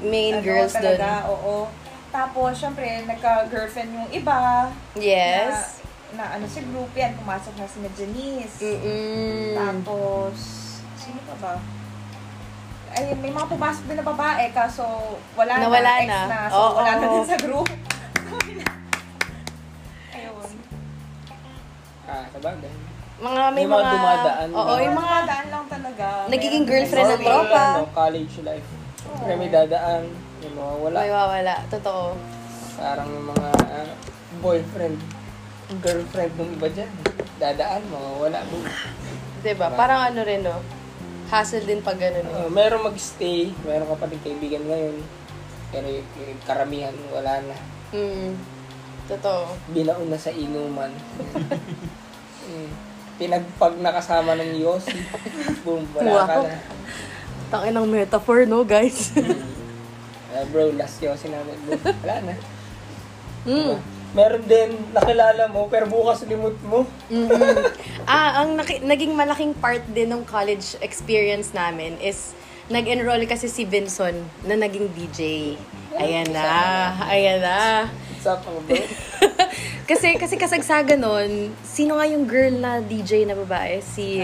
main ano, girls doon. talaga, oo. Tapos, syempre, nagka-girlfriend yung iba. Yes. Na, na ano si group yan, pumasok na si Janice. Mm-mm. Tapos, sino pa ba? Ay, may mga pumasok din na babae, kaso wala Nawala na, ex na. na. So, Oo. wala na din sa group. [laughs] Ah, sabagay. Mga may, May mga dumadaan. Oo, yung mga daan lang talaga. Nagiging Meron girlfriend ng tropa. Ano, college life. Siyempre, may dadaan. May mga wala. may wawala. Totoo. Parang yung mga ah, boyfriend, girlfriend ng iba dyan. Dadaan, mga wala. Diba? Parang ano rin, no? Hassle din pag ganun. eh. Uh, meron mag-stay, meron ka pa din kaibigan ngayon. Pero yung, yung karamihan, wala na. Mm. Totoo. Binaon na sa inuman. mm. Pinagpag nakasama ng Yossi. Boom, wala ka Wow. na. Tangin ng metaphor, no, guys? Ah, bro, last kasi namin. Bro, wala na. Mm. Meron din, nakilala mo, pero bukas limot mo. Mhm. ah, ang naki- naging malaking part din ng college experience namin is nag-enroll kasi si Vinson na naging DJ. Ayan na, ayan na. Bro? [laughs] kasi kasi kasagsaga nun, sino nga yung girl na DJ na babae? Si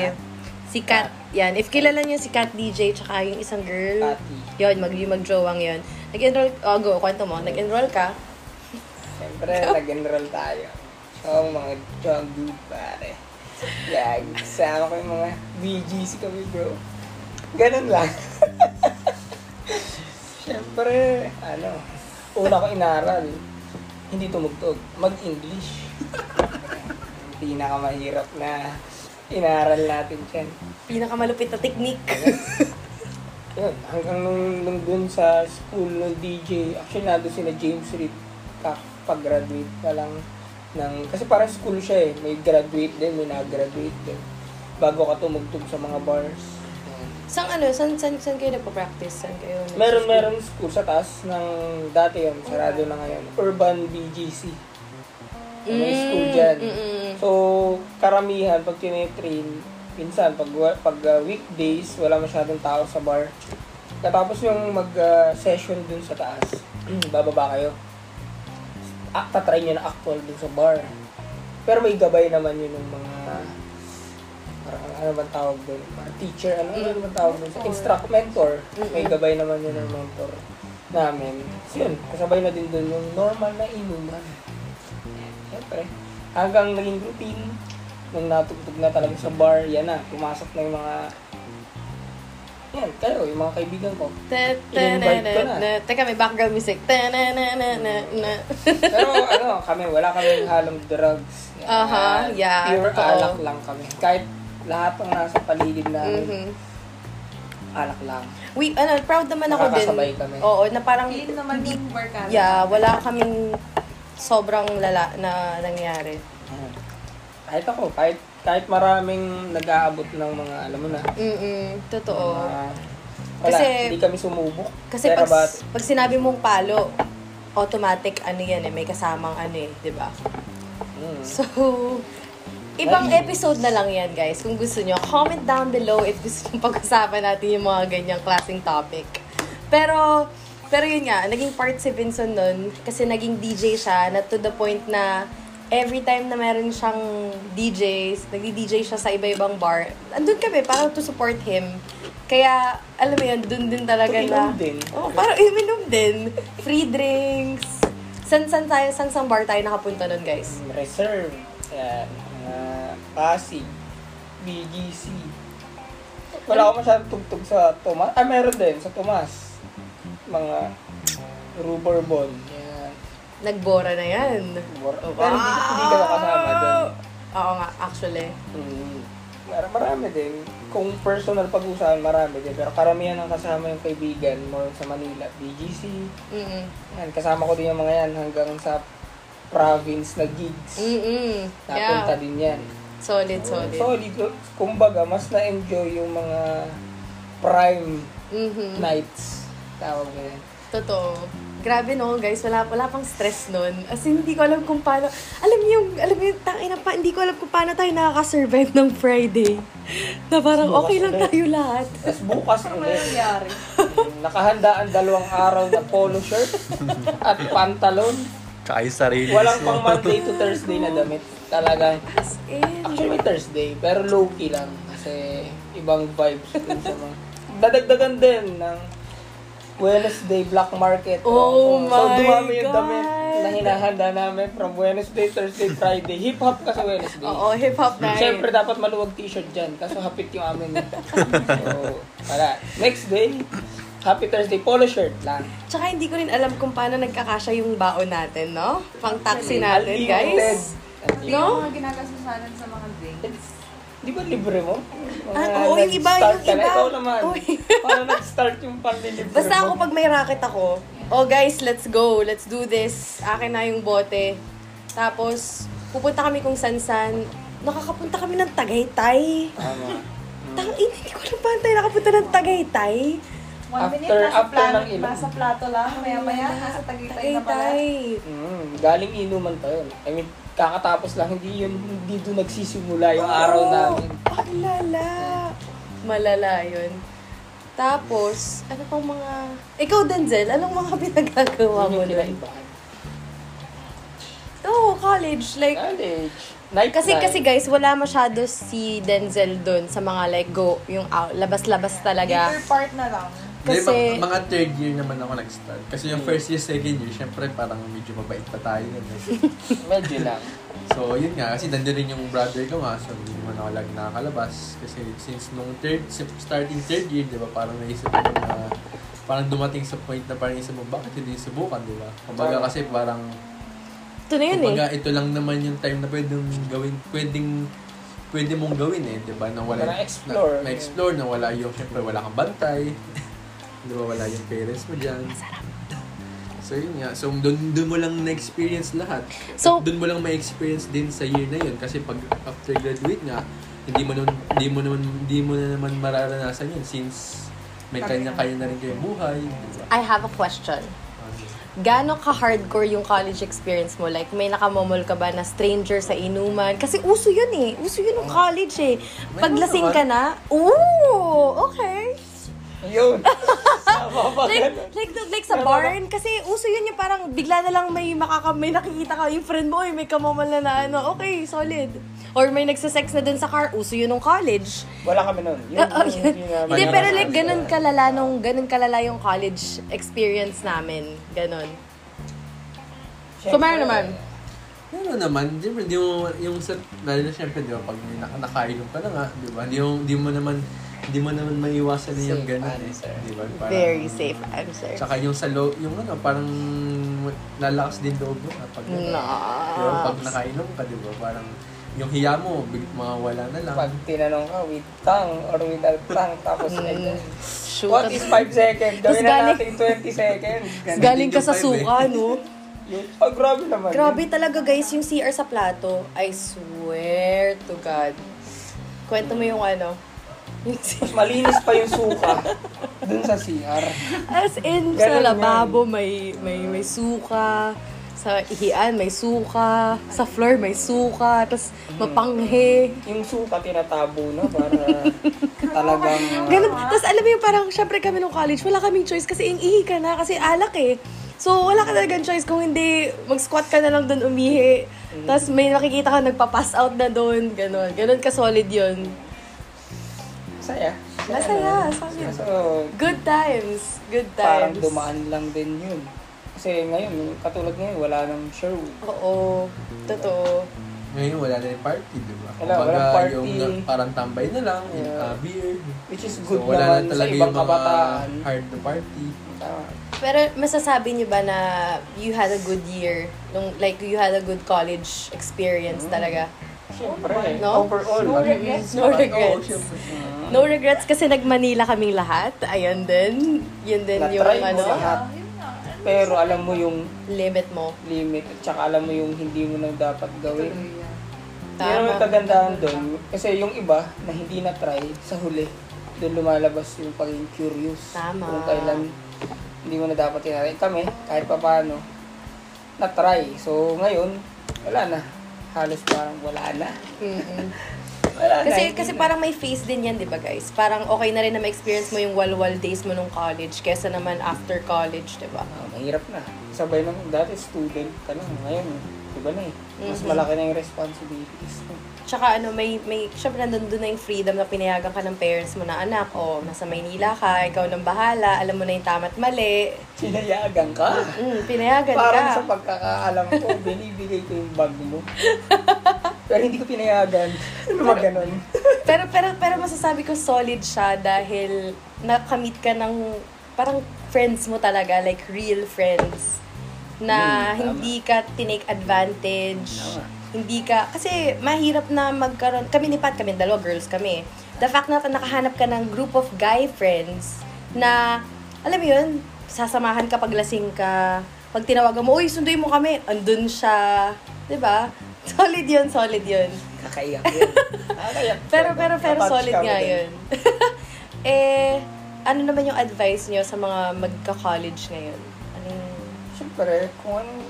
si Kat. Yan. If kilala niyo si Kat DJ tsaka yung isang girl. Kati. Yun, mag yung mag-jowang yun. Nag-enroll, oh go, kwento mo. Nag-enroll ka. Siyempre, [laughs] nag-enroll tayo. So, mga jog dude, pare. Yan, kasama ko yung mga BGC kami, bro. Ganun lang. [laughs] Siyempre, ano, una ko inaral, hindi tumugtog, mag-English. Pinakamahirap na inaral natin dyan. Pinakamalupit na technique. Yun, hanggang nung, nung dun sa school ng DJ, actually nandun si na James Reed, pag-graduate pa lang ng, kasi parang school siya eh, may graduate din, may nag-graduate din. Bago ka tumugtog sa mga bars. Sang ano, san, san, san kayo nagpa-practice? San kayo? Meron, meron school sa taas ng dati yun, sarado na ngayon. Urban BGC. May school dyan. Mm, mm, So, karamihan, pag tinitrain, minsan, pag, pag uh, weekdays, wala masyadong tao sa bar. Katapos yung mag-session dun sa taas, bababa kayo. Ah, tatry nyo na actual dun sa bar. Pero may gabay naman yun ng mga, parang ano bang tawag? Parang teacher, ano, ano bang tawag? Sa instruct mentor. May gabay naman yun ng mentor namin. So yun, kasabay na din dun yung normal na inuman. Siyempre, hanggang naging routine, nung natugtog na talaga sa bar, yan na, pumasok na yung mga, yan, kayo, yung mga kaibigan ko. Na- ko na. Teka, may background music. [laughs] Pero ano, kami, wala kami halong drugs. Aha, yeah, Pure alak lang kami. Kahit lahat ng nasa paligid namin, Mhm. alak lang. We, ano, proud naman ako din. Nakakasabay kami. Oo, na parang, Clean naman hindi, yung workout. yeah, wala kaming sobrang lala na nangyari. Mm. Kahit ako, kahit kahit maraming nag-aabot ng mga, alam mo na, Mm-mm, totoo. mga, wala, Kasi- hindi kami sumubok. Kasi Pero pag, ba't, pag sinabi mong palo, automatic ano yan eh, may kasamang ano eh, di ba? mm, So, ibang episode na lang yan guys. Kung gusto nyo, comment down below if gusto nyo [laughs] pag-usapan natin yung mga ganyang klaseng topic. Pero, pero yun nga, naging part si Vincent nun kasi naging DJ siya na to the point na every time na meron siyang DJs, nagdi-DJ siya sa iba-ibang bar, andun kami para to support him. Kaya, alam mo yun, dun din talaga na... Din. Oo, parang uminom din. Free drinks. San, san, tayo, san, san bar tayo nakapunta nun, guys? reserve, yan, uh, Pasig, BGC. Wala ako masyadong tugtog sa Tomas. Ah, meron din, sa Tomas. Mga rubber ball. Yan. Nagbora na yan. Pero hindi, hindi ka kasama doon. Oo nga, actually. Mm. Mar- marami din. Kung personal pag-usapan, marami din. Pero karamihan ng kasama yung kaibigan mo sa Manila. BGC. Mm-mm. Yan, kasama ko din yung mga yan hanggang sa province na gigs. Mm-mm. Napunta Yeah. din yan. Solid, solid. Solid. Kumbaga, mas na-enjoy yung mga prime Mhm. nights. Tawag mo yan. Totoo. Grabe no, guys. Wala, wala pang stress nun. As in, hindi ko alam kung paano. Alam niyo yung, alam niyo, tangina pa, hindi ko alam kung paano tayo nakaka-survive ng Friday. [laughs] Na parang Bukas okay lang ulit. tayo lahat. Tapos bukas Ano ulit. nangyari? Nakahanda ang dalawang araw na polo shirt at pantalon. Kaya sarili Walang pang Monday to Thursday na damit. Talagang, As in. actually may Thursday, pero low-key lang. Kasi ibang vibes dun sa mga... Dadagdagan din ng Wednesday Black Market. Oh so, my dumami yung damit na hinahanda namin from Wednesday, Thursday, Friday. Hip-hop ka sa Wednesday. Oo, hip-hop night. Siyempre, dapat maluwag t-shirt dyan. Kaso hapit yung amin. [laughs] so, wala. Next day, Happy Thursday, polo shirt lang. Tsaka hindi ko rin alam kung paano nagkakasya yung baon natin, no? Pang taxi natin, guys. No? Yung mga sa mga drinks. Di ba libre mo? Ah, oo, yung iba, yung iba. Ikaw naman. Uy. Paano nag-start yung panlilibre Basta mo? ako pag may racket ako, oh guys, let's go. Let's do this. Akin na yung bote. Tapos, pupunta kami kung san-san. Nakakapunta kami ng Tagaytay. Tama. Tang, hindi ko alam paano tayo nakapunta ng Tagaytay. One After- minute, nasa, after plano, ng ilong. nasa plato lang. Maya-maya, nasa Tagaytay na pala. Mm, galing inuman yun. I mean, kakatapos lang, hindi yun, hindi doon nagsisimula yung araw namin. Ang lala. Malala yun. Tapos, ano pang mga... Ikaw, Denzel, anong mga [laughs] pinagagawa mo kinaibahan. Oo, college. Like, College. Night kasi night. kasi guys, wala masyado si Denzel dun sa mga like go, yung out, labas-labas talaga. Later part na lang. Kasi, Kasi- mga, third year naman ako nag-start. Kasi yung first year, second year, syempre parang medyo mabait pa tayo. nun eh. [laughs] Medyo lang. So, yun nga. Kasi nandun rin yung brother ko nga. So, hindi naman ako lagi nakakalabas. Kasi since nung third, starting third year, di ba, parang naisip ko na parang dumating sa point na parang isip mo, bakit hindi subukan, di ba? Kumbaga kasi parang, Ito na yun eh. kumbaga ito lang naman yung time na pwedeng gawin, pwedeng pwede mong gawin eh, di ba? Na wala, Parang explore. Na, explore na wala yung, syempre wala kang bantay. [laughs] di ba, wala yung parents mo dyan. So yun nga. So doon doon mo lang na-experience lahat. So- doon mo lang ma-experience din sa year na yun kasi pag after graduate nga, hindi mo naman hindi mo naman hindi mo na naman mararanasan yun since may kanya-kanya na rin kayong buhay. di ba? I have a question. Gano'n ka-hardcore yung college experience mo? Like, may nakamomol ka ba na stranger sa inuman? Kasi uso yun eh. Uso yun ng college eh. Pag Meron lasing naman. ka na, ooh, okay. Yun. Pa like, ganun. like, like sa barn, kasi uso yun yung parang bigla na lang may makaka, may nakikita ka, yung friend mo, "Uy, may kamomol na na ano, okay, solid. Or may nagsisex na dun sa car, uso yun nung college. Wala kami nun. Yun, Ah, oh, yun, yun. yun. Hindi, pero like, ganun kalala nung, ganun kalala yung college experience namin. Ganun. So, meron naman. Ano naman, di ba, di mo, yung sa, dahil na syempre, di ba, pag may naka, nakainom ka na nga, di ba, di mo, di mo naman, di mo naman maiwasan na yung Safe ganun eh. answer. Di ba? Parang- Very safe answer. Tsaka yung sa lo, yung ano, parang lalakas din loob mo kapag No. Di ba, pag nakainom ka, di ba, parang yung hiya mo, big, mawawala na lang. Pag tinanong ka with tongue or without tongue, tapos Mm. Shoot. what is 5 seconds? Gawin na galing- natin 20 seconds. Ganun. Galing ka Yung sa five, eh. suka, no? Yung, [laughs] oh, grabe naman. Grabe talaga guys, yung CR sa plato. I swear to God. Kwento mo yung ano. Mas [laughs] malinis pa yung suka dun sa CR. As in, sa Ganun lababo may, may, may suka. Sa ihian may suka. Sa floor may suka. Tapos mapanghe. Yung suka tinatabo na para [laughs] talagang... uh, Ganun. Tapos alam mo yung parang, syempre kami nung college, wala kaming choice kasi ihi ka na, kasi alak eh. So, wala ka talagang choice kung hindi mag-squat ka na lang doon umihi. Tapos may nakikita ka nagpa-pass out na doon. Ganun. Ganun ka-solid yun. Saya. Masaya. Sabi. So, Good times. Good parang times. dumaan lang din yun. Kasi ngayon, katulad ngayon, wala nang show. Oo. Totoo. Ngayon, wala na yung party, di ba? Wala, Kumbaga, walang party. yung parang tambay na lang, Yeah. uh, beer. Which is So, good wala naman na sa talaga ibang yung mga kabataan. hard to party. Tama. Pero masasabi niyo ba na you had a good year? Nung, like, you had a good college experience talaga? Siyempre, No? overall. No regrets. No regrets. syempre. No regrets kasi nag-Manila kaming lahat. Ayun din. Yun din yung Na-try mo ano, lahat. Ah. Pero alam mo yung limit mo. limit at saka alam mo yung hindi mo na dapat gawin. Tama. kagandahan doon. Kasi yung iba na hindi na-try sa huli, doon lumalabas yung pagiging curious. Tama. Kung kailan hindi mo na dapat tinatry. Kami, kahit pa paano, na-try. So, ngayon, wala na. Halos parang wala na. Mm-mm. [laughs] Wala na. Kasi hindi kasi na. parang may face din yan, 'di ba, guys? Parang okay na rin na ma-experience mo yung walwal days mo nung college kesa naman after college, 'di ba? Ah, mahirap na. Sabay naman, dati student ka lang. Ngayon, iba na eh. Mas Mhm. malaki na yung responsibilities. Tsaka ano, may, may, syempre nandun doon na yung freedom na pinayagan ka ng parents mo na anak, o nasa Maynila ka, ikaw nang bahala, alam mo na yung tama at mali. Sinayagan ka. Mm, pinayagan Parang ka. sa pagkakaalam ko, [laughs] binibigay ko yung bag mo. Pero hindi ko pinayagan. Ano ba ganun? [laughs] pero, pero, pero masasabi ko solid siya dahil nakamit ka ng parang friends mo talaga, like real friends. Na tama. hindi ka tinake advantage. Tama. Hindi ka, kasi mahirap na magkaroon, kami ni Pat, kami dalawa, girls kami. The fact na nakahanap ka ng group of guy friends na, alam mo yun, sasamahan ka pag lasing ka. Pag tinawagan mo, uy, sunduin mo kami, andun siya. 'Di ba? [laughs] Solid yun, solid yun. Kakaiyak yun. Kakaiyak. [laughs] Pero, pero, pero solid nga yun. [laughs] eh, ano naman yung advice niyo sa mga magka-college ngayon? Siyempre, kung anong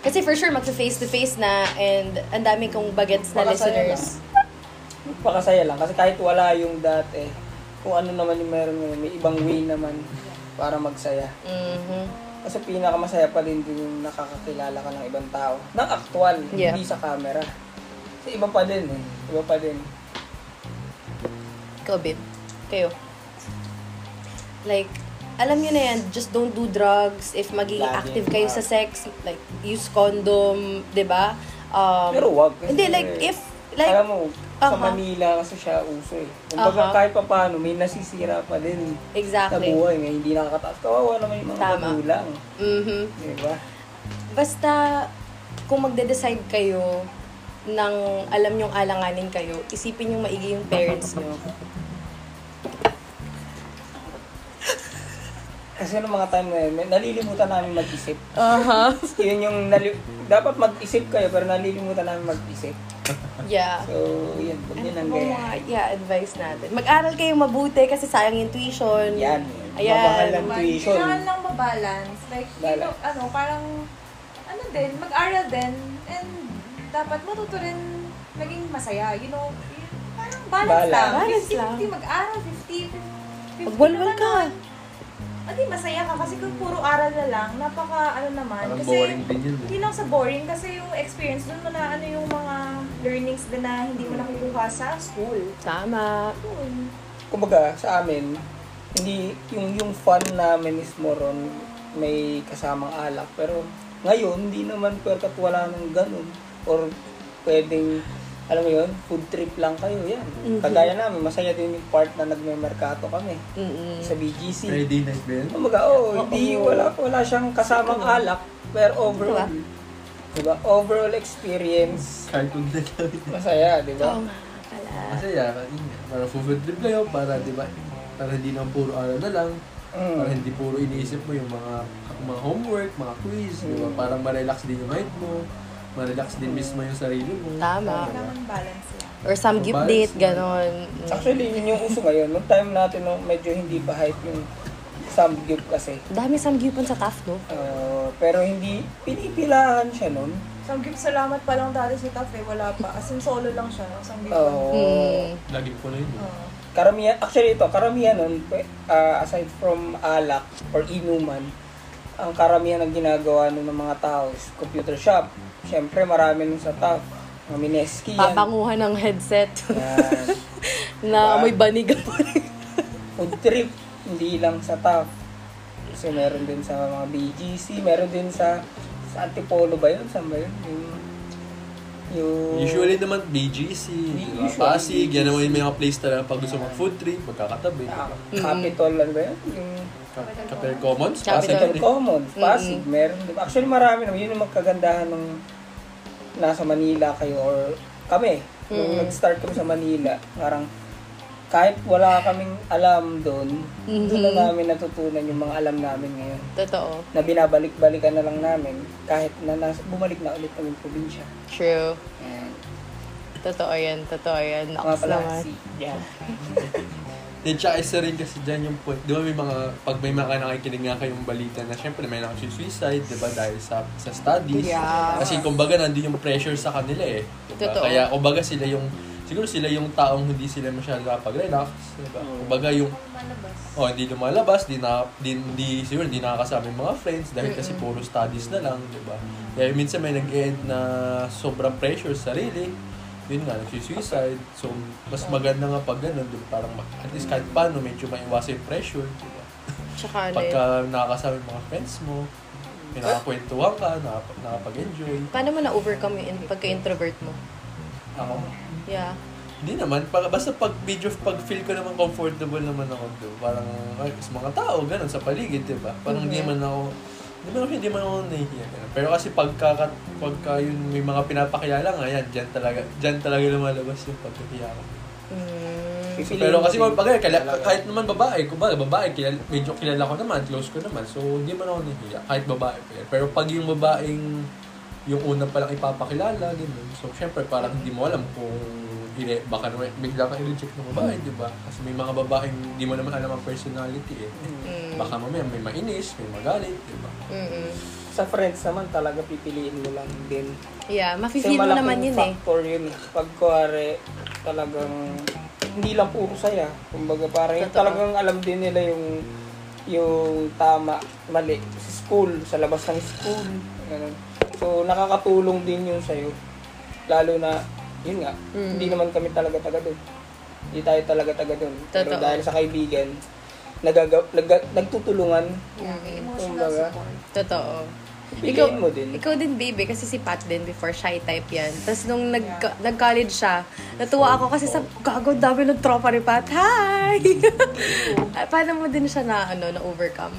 Kasi for sure, magsa-face-to-face na and ang dami kong bagets na Pakasaya listeners. Pakasaya lang. Kasi kahit wala yung dati, kung ano naman yung meron ngayon, may ibang way naman para magsaya. Mhm. Kasi pinakamasaya pa din din yung nakakakilala ka ng ibang tao. Ng actual, Yeah. hindi sa camera. Kasi iba pa din eh. Iba pa din. Ikaw, babe. Kayo. Like, alam niyo na yan, just don't do drugs. If magiging Lagi. active kayo sa sex, like, use condom, di ba? Um, Pero wag. kasi- Hindi, like, if, like, alam mo, sa Aha. Manila kasi siya uso eh. Kumbaga Aha. kahit pa paano, may nasisira pa din sa exactly. buhay ngayon. Hindi nakakataas. Kawawa naman yung mga Tama. magulang. Mhm. Di ba? Basta, kung magde-decide kayo ng alam nyong alanganin kayo, isipin yung maigi yung parents nyo. Kasi noong mga time na yun, nalilimutan namin mag-isip. Aha. [laughs] Yun yung, nali- dapat mag-isip kayo, pero nalilimutan namin mag-isip. Yeah. So, yun, huwag nyo nang Ano gaya. mga, yeah, advice natin. Mag-aral kayong mabuti kasi sayang yung tuition. Yan. Ayan. Mabahal ng Naman, tuition. Kailangan lang mabalance. Like, you know, ano, parang, ano din, mag-aral din, and dapat matuto rin maging masaya. You know, yun, parang balance, Balance. lang. Balance 50, lang. 50 mag-aral, 50, 50 Magwalwal ka. Adi, masaya ka kasi kung puro aral na lang, napaka, ano naman. Parang kasi, boring din yun eh. Hindi lang sa boring, kasi yung experience, doon mo na, ano yung mga learnings din na hindi mo nakukuha sa school. Tama. Yun. Kumbaga, sa amin, hindi, yung, yung fun namin is more on may kasamang alak. Pero ngayon, hindi naman perkat wala nang ganun. Or pwedeng, alam mo yun, food trip lang kayo. Yan. Mhm. Kagaya namin, masaya din yung part na nagme-merkato kami Mm-mm. sa BGC. Friday night ba yun? Kumbaga, oh, hindi, wala, wala siyang kasamang alak. Pero overall, diba? Overall experience, Kahit kung nagawin. masaya, diba? Oo nga pala. Masaya, nga. Para food trip kayo, para di ba, para hindi naman puro aral na lang, Mm. para hindi puro iniisip mo yung mga mga homework, mga quiz, di ba? Mm. Para ma-relax din yung mind mo, ma-relax din mismo yung sarili mo. Tama. Kailangan balance lang. Or some gift Balance date, na. ganon. Actually, yun yung uso ngayon. Nung time natin, nung medyo hindi pa hype yung samgyup kasi. Dami samgyupan sa TAF, no? Uh, pero hindi, pinipilahan siya nun. Samgyup salamat pa lang dati sa TAF eh, wala pa. As in solo lang siya, no? Samgyup Oo. Mm. Lagi ko na yun. eh. Oo. Karamihan, actually ito, karamihan nun, pwe- ah, aside from alak or inuman, ang karamihan ng ginagawa nun ng mga tao is computer shop. Siyempre, marami nun sa TAF. Mga Mineski yan. Papanguhan ng headset Yan. [laughs] na Diba? may baniga pa rin. food trip, hindi lang sa TAF. Kasi meron din sa mga BGC, meron din sa sa Antipolo ba yun? Saan ba yun? Yung, yung Usually naman BGC, di ba? Usually, Pasig, yan BGC. naman yung mga place talaga pag gusto mag food trip, magkakatabi. ah, ba? Capitol, ano ba yun? Yung Cap- Capel Commons. Pasig Capital. Commons, Pasig, meron din. Actually, marami naman. Yun yung magkagandahan ng nasa Manila kayo or kami. Nung Mm. nag-start kami sa Manila, parang kahit wala kaming alam doon, doon na namin natutunan yung mga alam namin ngayon. Totoo. Na binabalik-balikan na lang namin kahit na nas- bumalik na ulit kami probinsya. True. Ayan. Totoo yan. Totoo yan. Mga naman. yan. [laughs] Then, tsaka isa rin kasi dyan yung point. Di ba may mga, pag may mga nakikinig nga kayong balita na syempre may nakasuicide, di ba, dahil sa sa studies. Yeah. Kasi kumbaga nandun yung pressure sa kanila eh. Di ba? Totoo. Kaya kumbaga sila yung, siguro sila yung taong hindi sila masyado nakapag-relax. Di ba? Kumbaga yung, Malabas. oh, hindi lumalabas, di na, di, di, siguro hindi nakakasama yung mga friends dahil kasi puro studies na lang, di ba? Kaya minsan may nag-end na sobrang pressure sa sarili yun nga, nagsisuicide. So, mas maganda nga pag ganun, di ba? parang at least kahit paano, medyo maiwasan yung pressure, di ba? Tsaka ano Pagka nakakasama yung mga friends mo, may nakakwentuhan ka, nakap- nakapag-enjoy. Paano mo na-overcome yung in- pagka-introvert mo? Ako, Yeah. hindi naman, pag, basta pag video, pag feel ko naman comfortable naman ako doon, parang ay, sa mga tao, ganun, sa paligid, di ba? Parang hindi Mhm. man ako, hindi ako, hindi ako nahihiya. ganun. Pero kasi pagka, pagka yun, may mga pinapakilala nga, yan, dyan talaga, dyan talaga lumalabas yung pagkahiya ko. Mm. Pipiliin Pero mo kasi kung pag kahit, kahit naman babae, kumbaga babae, kilala, medyo kilala ko naman, close ko naman. So, hindi man ako nahihiya, kahit babae pa yan. Pero pag yung babaeng, yung una pa lang ipapakilala, ganun. So, syempre, parang hindi mo alam kung hine, baka naman bigla ka i-reject ng babae, di ba? Kasi may mga babaeng hindi mo naman alam ang personality eh. Mm. Baka mamaya may mainis, may magalit, di ba? Mm-mm. Sa friends naman talaga pipiliin mo lang din. Yeah, Kasi mafe-feel mo naman yun eh. factor yun. Pag kuwari, talagang hindi lang puro saya. Kumbaga parang Totoo. talagang alam din nila yung yung tama, mali. Sa school, sa labas ng school. Ganun. So, nakakatulong din yun sa'yo. Lalo na, yun nga, Mm. hindi naman kami talaga taga doon. Hindi tayo talaga taga doon. Pero dahil sa kaibigan, nagaga, naga, nagtutulungan. Yeah, may emotional Kumbaga. support. Totoo. Piliin mo din. Ikaw din, baby, kasi si Pat din before, shy type yan. Tapos nung nag, nag-college siya, natuwa ako kasi sa gago, dami ng tropa ni Pat. Hi! [laughs] Paano mo din siya na, ano, na-overcome?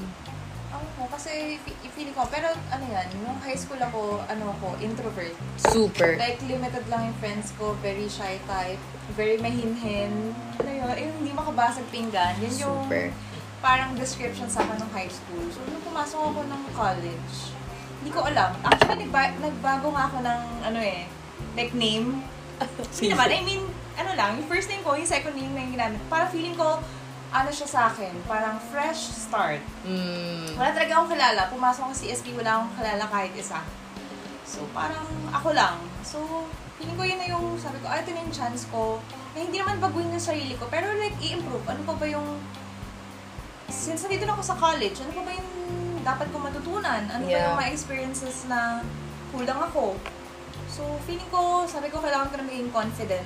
Ako, kasi feeling ko, pero ano yan, nung high school ako, ano ako, introvert. Super. Like, limited lang yung friends ko, very shy type, very mahinhin. Ano yun, yung hindi makabasag pinggan. Yun yung Super. parang description sa akin ng high school. So, nung pumasok ako ng college, hindi ko alam. Actually, nagba- nagbago nga ako ng, ano eh, like name. [laughs] Hindi naman, I mean, ano lang, yung first name ko, yung second name na yung ginamit. Parang feeling ko, ano siya sa akin, parang fresh start. Mm. Wala talaga akong kilala. Pumasok ako sa CSP, wala akong kilala kahit isa. So, parang ako lang. So, feeling ko yun na yung, sabi ko, ah, ito na yung chance ko. Na hindi naman baguhin yung sarili ko, pero like, i-improve. Ano pa ba yung, since nandito na ako sa college, ano pa ba yung dapat ko matutunan? Ano ba Yeah. yung mga experiences na kulang ako? So, feeling ko, sabi ko, kailangan ko na maging confident.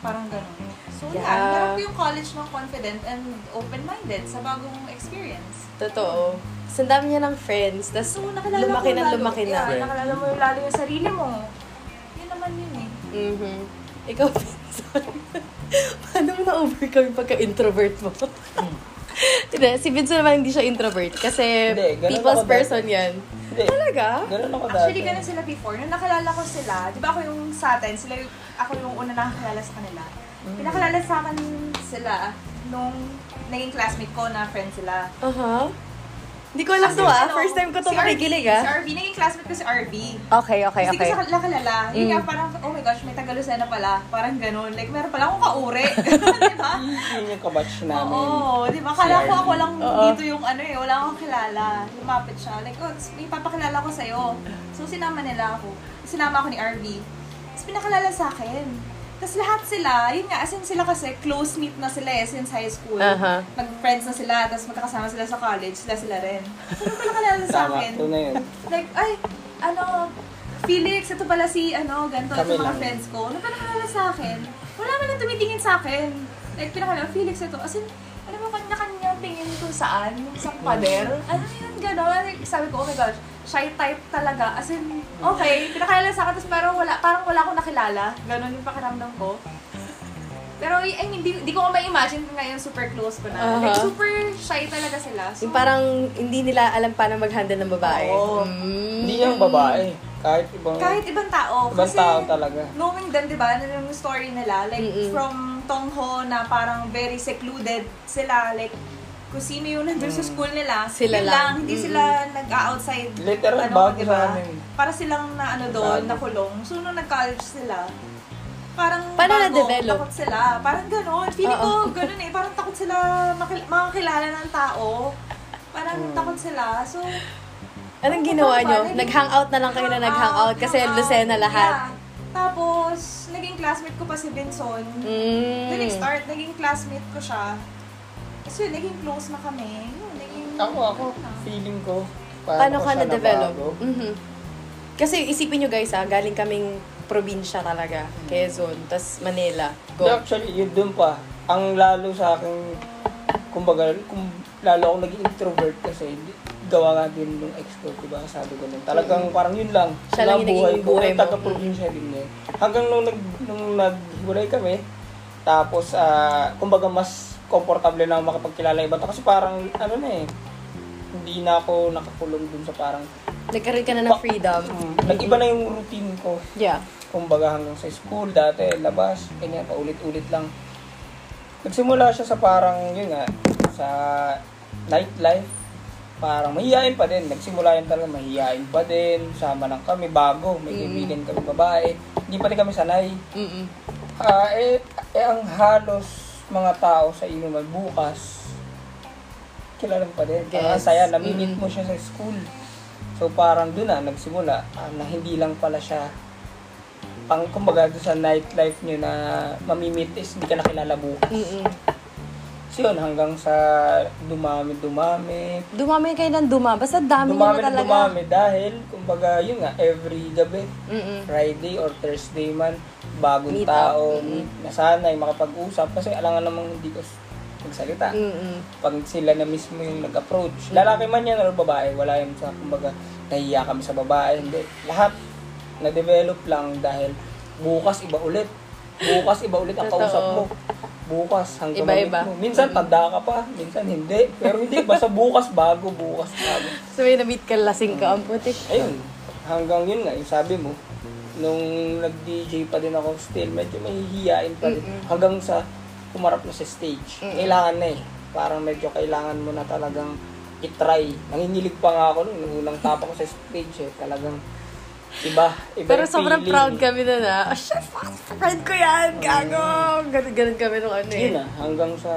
Parang ganun. So, yeah. Yeah. Harap ko yung college ng confident and open-minded sa bagong experience. Totoo. Dami niya ng friends. Tapos So, lumaki mo na lalo, lumaki na. Yeah, nakilala mo lalo yung sarili mo. Yun naman yun eh. Mhm. Ikaw, [laughs] Vincent. Paano mo na-overcome yung pagka-introvert mo? Hindi, si Vincent naman hindi siya introvert kasi Hindi, people's ako dati. person yan. Hindi. Talaga? Ganun ako dati. Actually, ganun sila before. Nung nakilala ko sila, di ba ako yung sa atin, sila yung, ako yung una nakakilala sa kanila. Mm. Pinakilala sa akin sila nung naging classmate ko na friend sila. Aha. Hindi ko alam to ah. Ano, First time ko to si RV, makikinig Si ah. RV, naging classmate ko si RV. Okay, okay, Hindi okay. ko sa kilala. Yun Mm. nga, parang, oh my gosh, may Tagalusena pala. Parang ganun. Like, meron pala akong kaure. [laughs] di ba? Yun yung kabatch namin. Oo, di ba? Kala ko RV. ako lang Oo. dito yung ano eh, wala akong kilala. Lumapit siya. Like, oh, may papakilala ko sa'yo. So, sinama nila ako. Sinama ako ni RV. Tapos pinakilala sa akin. Tapos lahat sila, yun nga, as in sila kasi close-knit na sila eh, since high school. Aha. Mag-friends na sila, tapos magkakasama sila sa college, sila sila rin. So, nung pinakilala sa Tama, akin, ito na yun. like, ay, ano, Felix, ito pala si, ano, ganito, Kami ito mga lang. friends ko. Nung pinakilala sa akin, wala man lang tumitingin sa akin. Like, pinakilala, Felix, ito. As in, ano mo, kanya-kanya tingin kung saan, isang pader. Ano yun, gano'n. Like, sabi ko, oh my gosh, shy type talaga. As in, okay, pinakilala sa akin, tapos parang wala, parang wala akong nakilala. Ganon yung pakiramdam ko. Pero, I mean, di, di ko nga ma-imagine kung ngayon super close ko na. Like, Aha. super shy talaga sila. So, Yung parang hindi nila alam paano mag-handle ng babae. Oo. Mm. Hindi yung babae. Kahit ibang, kahit ibang tao. ibang kasi, tao talaga. knowing them, di ba, yung story nila, like, Mm-mm. from Tongho na parang very secluded sila, like, kung sino yung nandun sa school nila, Sila yun lang. Hindi sila nag-outside. Literal, bago di sa ba? amin. Para silang na ano doon, Bago. nakulong. So, nung nag-college sila, parang Paano bago, na-develop? takot sila. Parang gano'n. Feeling ko, gano'n eh. Parang takot sila makil- makakilala ng tao. Parang Hmm. takot sila. So, Anong ginawa Ano nyo? Nag-hangout na lang kayo na nag-hangout kasi. Lucena lahat. Yeah. Tapos, naging classmate ko pa si Benson. Mm. Doon nag-start, naging classmate ko siya. So, yun, naging close na kami. Yun, naging... Ako, ako, feeling ko, Paano ko ka na-develop? Mhm. Kasi isipin nyo guys ha, galing kaming probinsya talaga. Quezon, tas Manila. Go. Actually, yun dun pa. Ang lalo sa akin, kumbaga, kung lalo ako naging introvert kasi, gawa nga din nung ex ko, diba? Sabi ko nun. Talagang parang yun lang. Mm. Siya lang yung Mga naging buhay ko, mo. taga-probinsya din niya. Hanggang nung, nag, nung naghiwalay kami, tapos, ah, kumbaga, mas komportable na ako makapagkilala iba. Kasi parang, ano na eh, hindi na ako nakakulong dun sa parang, Nagkaroon ka na ng freedom. mm, nag-iba na yung routine ko. Yeah. Kumbaga hanggang sa school, dati, labas, ganyan, paulit-ulit lang. Nagsimula siya sa parang, yun nga, sa nightlife. Parang mahihain pa din. Nagsimula yan talaga, mahihain pa din. Sama lang kami, bago. May Mm. kaibigan kami babae. Hindi pa rin kami sanay. Mm-mm. Ah, eh, eh, ang halos mga tao sa inuman bukas, kilala pa din. Ang Yes. saya, namimit mo siya sa school. So parang doon na, nagsimula, ah, na hindi lang pala siya pang kumbaga doon sa nightlife niyo na mamimit is hindi ka nakilala bukas. Mm-mm. So yun, hanggang sa dumami, dumami, Dumami kayo ng duma. Basta dami dumami na talaga. dumami dahil, kumbaga, yun nga, every gabi, Mm-mm. Friday or Thursday man, bagong Meet tao, nasanay, makapag-usap. Kasi alangan namang hindi ko magsalita. Mm-mm. Pag sila na mismo yung nag-approach. Lalaki man yan or babae, wala yun sa, kumbaga, nahiya kami sa babae. Hindi. Lahat na-develop lang dahil bukas iba ulit. Bukas iba ulit ang kausap mo. Bukas hanggang Iba-iba. mo. Minsan tanda ka pa, minsan hindi. Pero hindi, basta bukas bago, bukas bago. So may na-meet ka, lasing ka, ang putik. Ayun, hanggang yun nga, yung sabi mo, nung nag-DJ pa din ako still, medyo mahihiyain pa din. Hanggang sa kumarap na sa stage. Kailangan na eh. Parang medyo kailangan mo na talagang itry. Nangingilig pa nga ako nung nung unang tapa ko sa stage eh. Talagang iba, iba Pero sobrang feeling. proud kami na na. Oh, shit, fuck, friend ko yan, gago. Ganun, ganun kami nung ano eh. Yun na, hanggang sa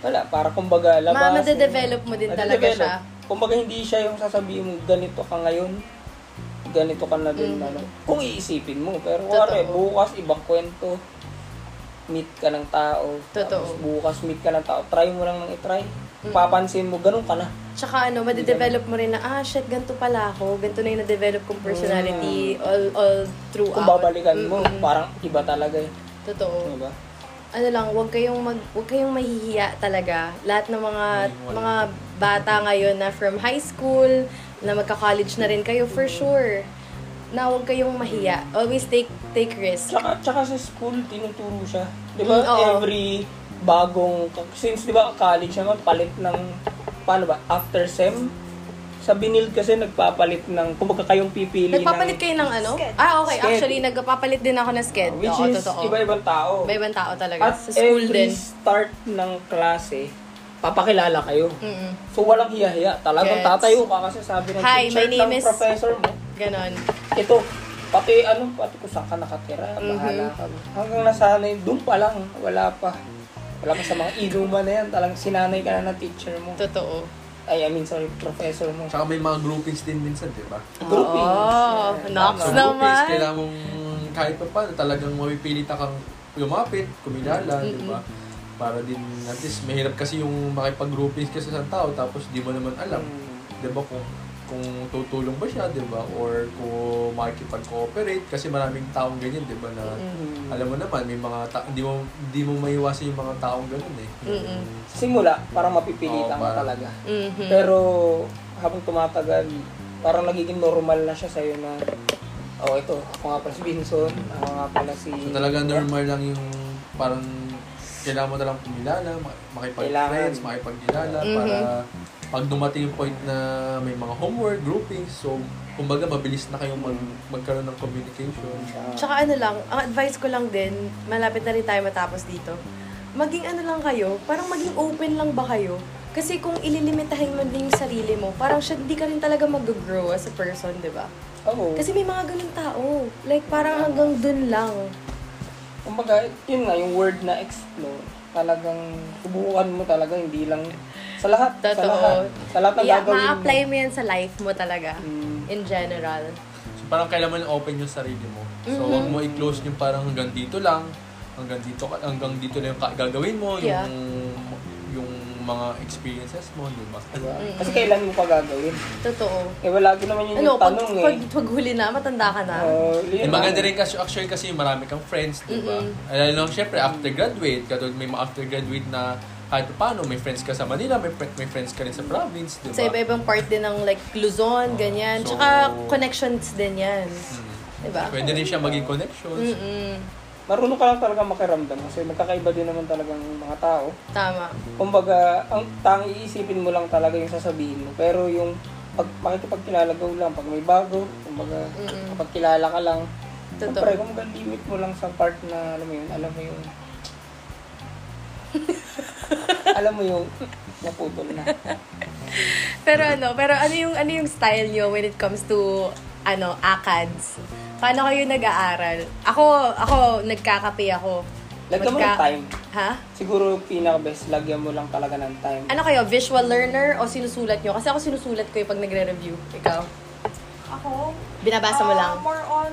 wala, para kumbaga labas. Ma, madedevelop mo din talaga siya. Kumbaga hindi siya yung sasabihin mo, ganito ka ngayon, ganito ka na din. Ano, kung iisipin mo. Pero wari, bukas ibang kwento, meet ka ng tao. Totoo. Tapos bukas meet ka ng tao, try mo lang nang itry. Mm. Papansin mo, ganun ka na. Tsaka ano, madedevelop mo rin na, ah, shit, ganito pala ako. Ganito na yung na-develop kong personality all, all throughout. Kung babalikan mo, Mm-mm. parang iba talaga eh. Totoo. Diba? ano lang, wag kayong mag wag kayong mahihiya talaga. Lahat ng mga mga bata ngayon na from high school, na magka-college na rin kayo for sure. Na wag kayong mahiya. Always take take risk. Tsaka, tsaka sa school, tinuturo siya. Di ba? Mm, oo. Every bagong, since di ba college naman, palit ng, paano ba, after SEM, sa binil kasi nagpapalit ng, kumbaga kayong pipili Nagpapalit ng, kayo ng ano? Sked. Ah, okay. Sked. Actually, nagpapalit din ako ng sked. which Oo, is totoo. iba-ibang tao. Iba-ibang tao talaga. At Sa school every din. start ng klase, papakilala kayo. Mm-mm. So, walang hiya-hiya. Talagang Gets. tatayo ka kasi sabi ng Hi, teacher my name ng is- professor mo, Ganon. ito, pati ano, pati kung saan ka nakatira, Mm-hmm. bahala ka. Hanggang nasanay, doon pa lang, wala pa. Wala pa sa mga inuman na yan, talagang sinanay ka na ng teacher mo. Totoo. Ay, I mean, sorry, professor mo. Tsaka may mga groupings din minsan, di ba? Groupings. Oh, Yeah, Nox tama. Sa naman. groupings, kailangan mong kahit pa paano, talagang mapipilit kang lumapit, kumilala, di ba? Para din, at least, mahirap kasi yung makipag-groupings ka sa isang tao, tapos di mo naman alam, Mm. di ba, kung kung tutulong ba siya, di ba? Or kung makikipag-cooperate, kasi maraming taong ganyan, di ba, na Mm. alam mo naman, may mga ta- hindi mo hindi mo maiwasan yung mga taong ganun eh. Mm-mm. Simula, parang mapipilitan ka parang- talaga. Mhm. Pero, habang tumatagal, parang nagiging normal na siya sa'yo na, oh, ito, ako nga pala si Vinson, ako nga pala si... So talaga normal lang yung parang kailangan mo na lang kumilala, ma- makipag-friends, makipagkilala Mhm. para pag dumating yung point na may mga homework, groupings, so kumbaga mabilis na kayong mag, magkaroon ng communication. Tsaka ano lang, ang advice ko lang din, malapit na rin tayo matapos dito. Maging ano lang kayo, parang maging open lang ba kayo? Kasi kung ililimitahin mo din yung sarili mo, parang siya, hindi ka rin talaga mag-grow as a person, di ba? Oo. Kasi may mga ganun tao. Like, parang hanggang dun lang. Kumbaga, yun nga, yung word na explore, talagang subukan mo talaga, hindi lang sa lahat. Sa Totoo. lahat. Sa lahat ng Yeah, gagawin ma-apply mo yan sa life mo talaga. Mm. In general. So parang kailangan mo open yung sarili mo. So Mhm. wag mo i-close yung parang hanggang dito lang, hanggang dito ka- hanggang dito lang yung gagawin mo, Yeah. yung yung mga experiences mo, di ba? Diba? Kasi kailan mo pa gagawin? Totoo. Eh, wala naman yun Ano, yung pag, tanong pag, eh. pag huli na, matanda ka na. Eh, yun maganda lang. rin kasi actually kasi marami kang friends, di ba? Mm-mm. Lalo lang syempre after graduate, katulad may mga after graduate na kahit pa paano, may friends ka sa Manila, may, may friends ka rin sa province, di ba? Sa iba-ibang part din ng like Luzon, Oh, ganyan. so- Tsaka connections din yan. Mm. Diba? Pwede rin siya maging connections. Mm-mm. Marunong ka lang talaga makiramdam kasi magkakaiba din naman talagang mga tao. Tama. Kumbaga, ang tang iisipin mo lang talaga yung sasabihin mo. Pero yung pag makikipagkilala go lang, pag may bago, kumbaga, Mm-mm. kapag kilala ka lang, Totoo. Siyempre, kumbaga limit mo lang sa part na, alam mo yun, alam mo yung, [laughs] alam mo yung, naputol na. Pero ano, pero ano yung ano yung style nyo when it comes to ano, ACADS? Paano kayo nag-aaral? Ako, ako, nagkakape ako. Lagyan mo ng Magka- time. Ha? Siguro pinaka-best, lagyan mo lang talaga ng time. Ano kayo, visual learner o sinusulat nyo? Kasi ako sinusulat ko yung pag nagre-review. Ikaw? Ako, Binabasa mo ah, lang? more on,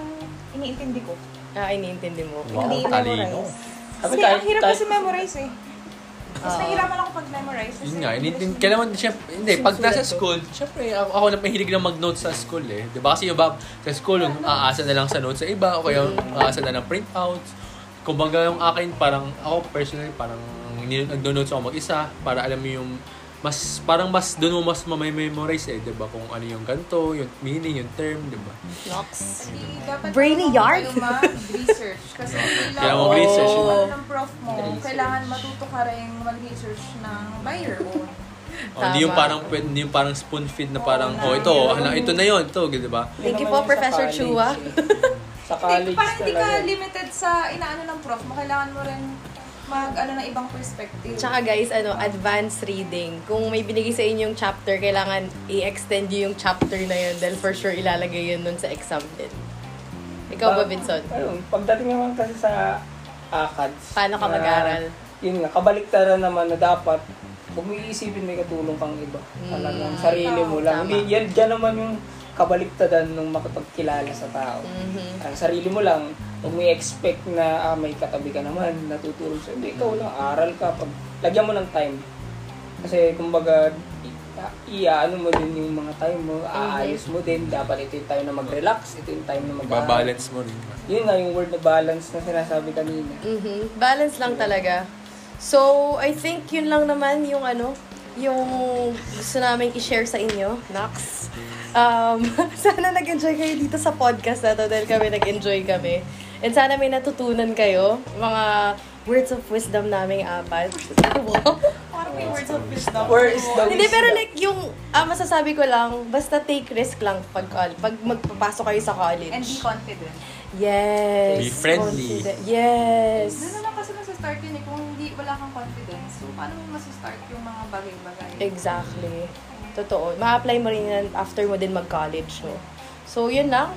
iniintindi ko. Ah, iniintindi mo. Wow, Hindi talino. memorize. Sabi Kasi kahit- ang hirap kahit- kasi memorize eh. Mas Oo. nahihirapan ako pag-memorize. kasi Yun nga, English initin, eh. kailangan, syempre, hindi, pag nasa ko. school, syempre, ako, ako na mahilig na mag-notes sa school eh. Di ba? Kasi yung iba, sa school, yung aasa na lang sa notes sa iba, o kaya yung aasa na ng printouts. Kumbaga yung akin, parang, ako personally, parang, nagdo-notes ako mag-isa, para alam mo yung, mas, parang mas, doon mo mas mamay-memorize eh, di ba? Kung ano yung ganto, yung meaning, yung term, di ba? Hindi, dapat Brainy yard? kayo mag-research. [laughs] Kasi hindi Kaya lang mag-research kung yun. ano ng prof mo, kailangan matuto ka rin mag-research ng by your own. Oh, hindi yung parang, hindi yung parang spoon feed na parang, oh, na- ito, hala, ito na yun, ito, di ba? Thank you po, sa Professor college Chua. sa Hindi, college parang hindi ka limited sa inaano ng prof mo. Kailangan mo rin mag ano ng ibang perspective. Tsaka guys, ano, advanced reading. Kung may binigay sa inyong chapter, kailangan i-extend yung chapter na yun dahil for sure ilalagay yun nun sa exam din. Ikaw ba, Vincent? Ayun, pagdating naman kasi sa ACADS. Paano ka na- mag-aral? Yun nga, kabaliktaran naman na dapat huwag mo iisipin may katulong kang iba. Talagang sarili mo lang. Tama. Hindi, yan, dyan naman yung kabaliktaran ng makapagkilala sa tao. Mhm. Ang sarili mo lang, huwag mo i-expect na ah, may katabi ka naman, natutulong sa'yo. Hindi, ikaw lang, aral ka. Pag, lagyan mo ng time. Kasi, kumbaga, i- iaano mo din yung mga time mo, aayos mo din. Dapat ito yung time na mag-relax, ito yung time na mag Babalance mo rin. Yun nga yung word na balance na sinasabi kanina. Mhm. Balance lang talaga. So, I think yun lang naman yung ano, yung gusto namin i-share sa inyo, Nax. Um, [laughs] sana nag-enjoy kayo dito sa podcast na to dahil kami nag-enjoy kami. And sana may natutunan kayo, mga words of wisdom naming apat. Parang may words of wisdom. Where is the Hindi, pero wisdom? like, yung ah, masasabi ko lang, basta take risk lang pag, pag magpapasok kayo sa college. And be confident. Yes. Be friendly. confident. Yes. Doon naman kasi masastart yun eh. Kung hindi, wala kang confidence. So, paano mo masastart yung mga bagay-bagay? Exactly. Totoo. Ma-apply mo rin yan after mo din mag-college, no? So, yun lang.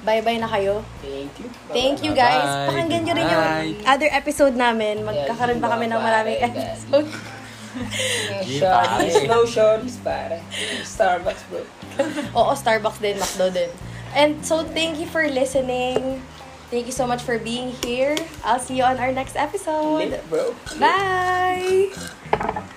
Bye-bye na kayo. Thank you. Thank you, guys. Bye-bye. Pakinggan nyo rin yung Bye. other episode namin. Magkakaroon pa kami ng maraming Bye-bye. episode. [laughs] Shorties, pare. no shorties, pare. Starbucks, bro. [laughs] Oo, Starbucks din, McDo din. And so, thank you for listening. Thank you so much for being here. I'll see you on our next episode. Bye!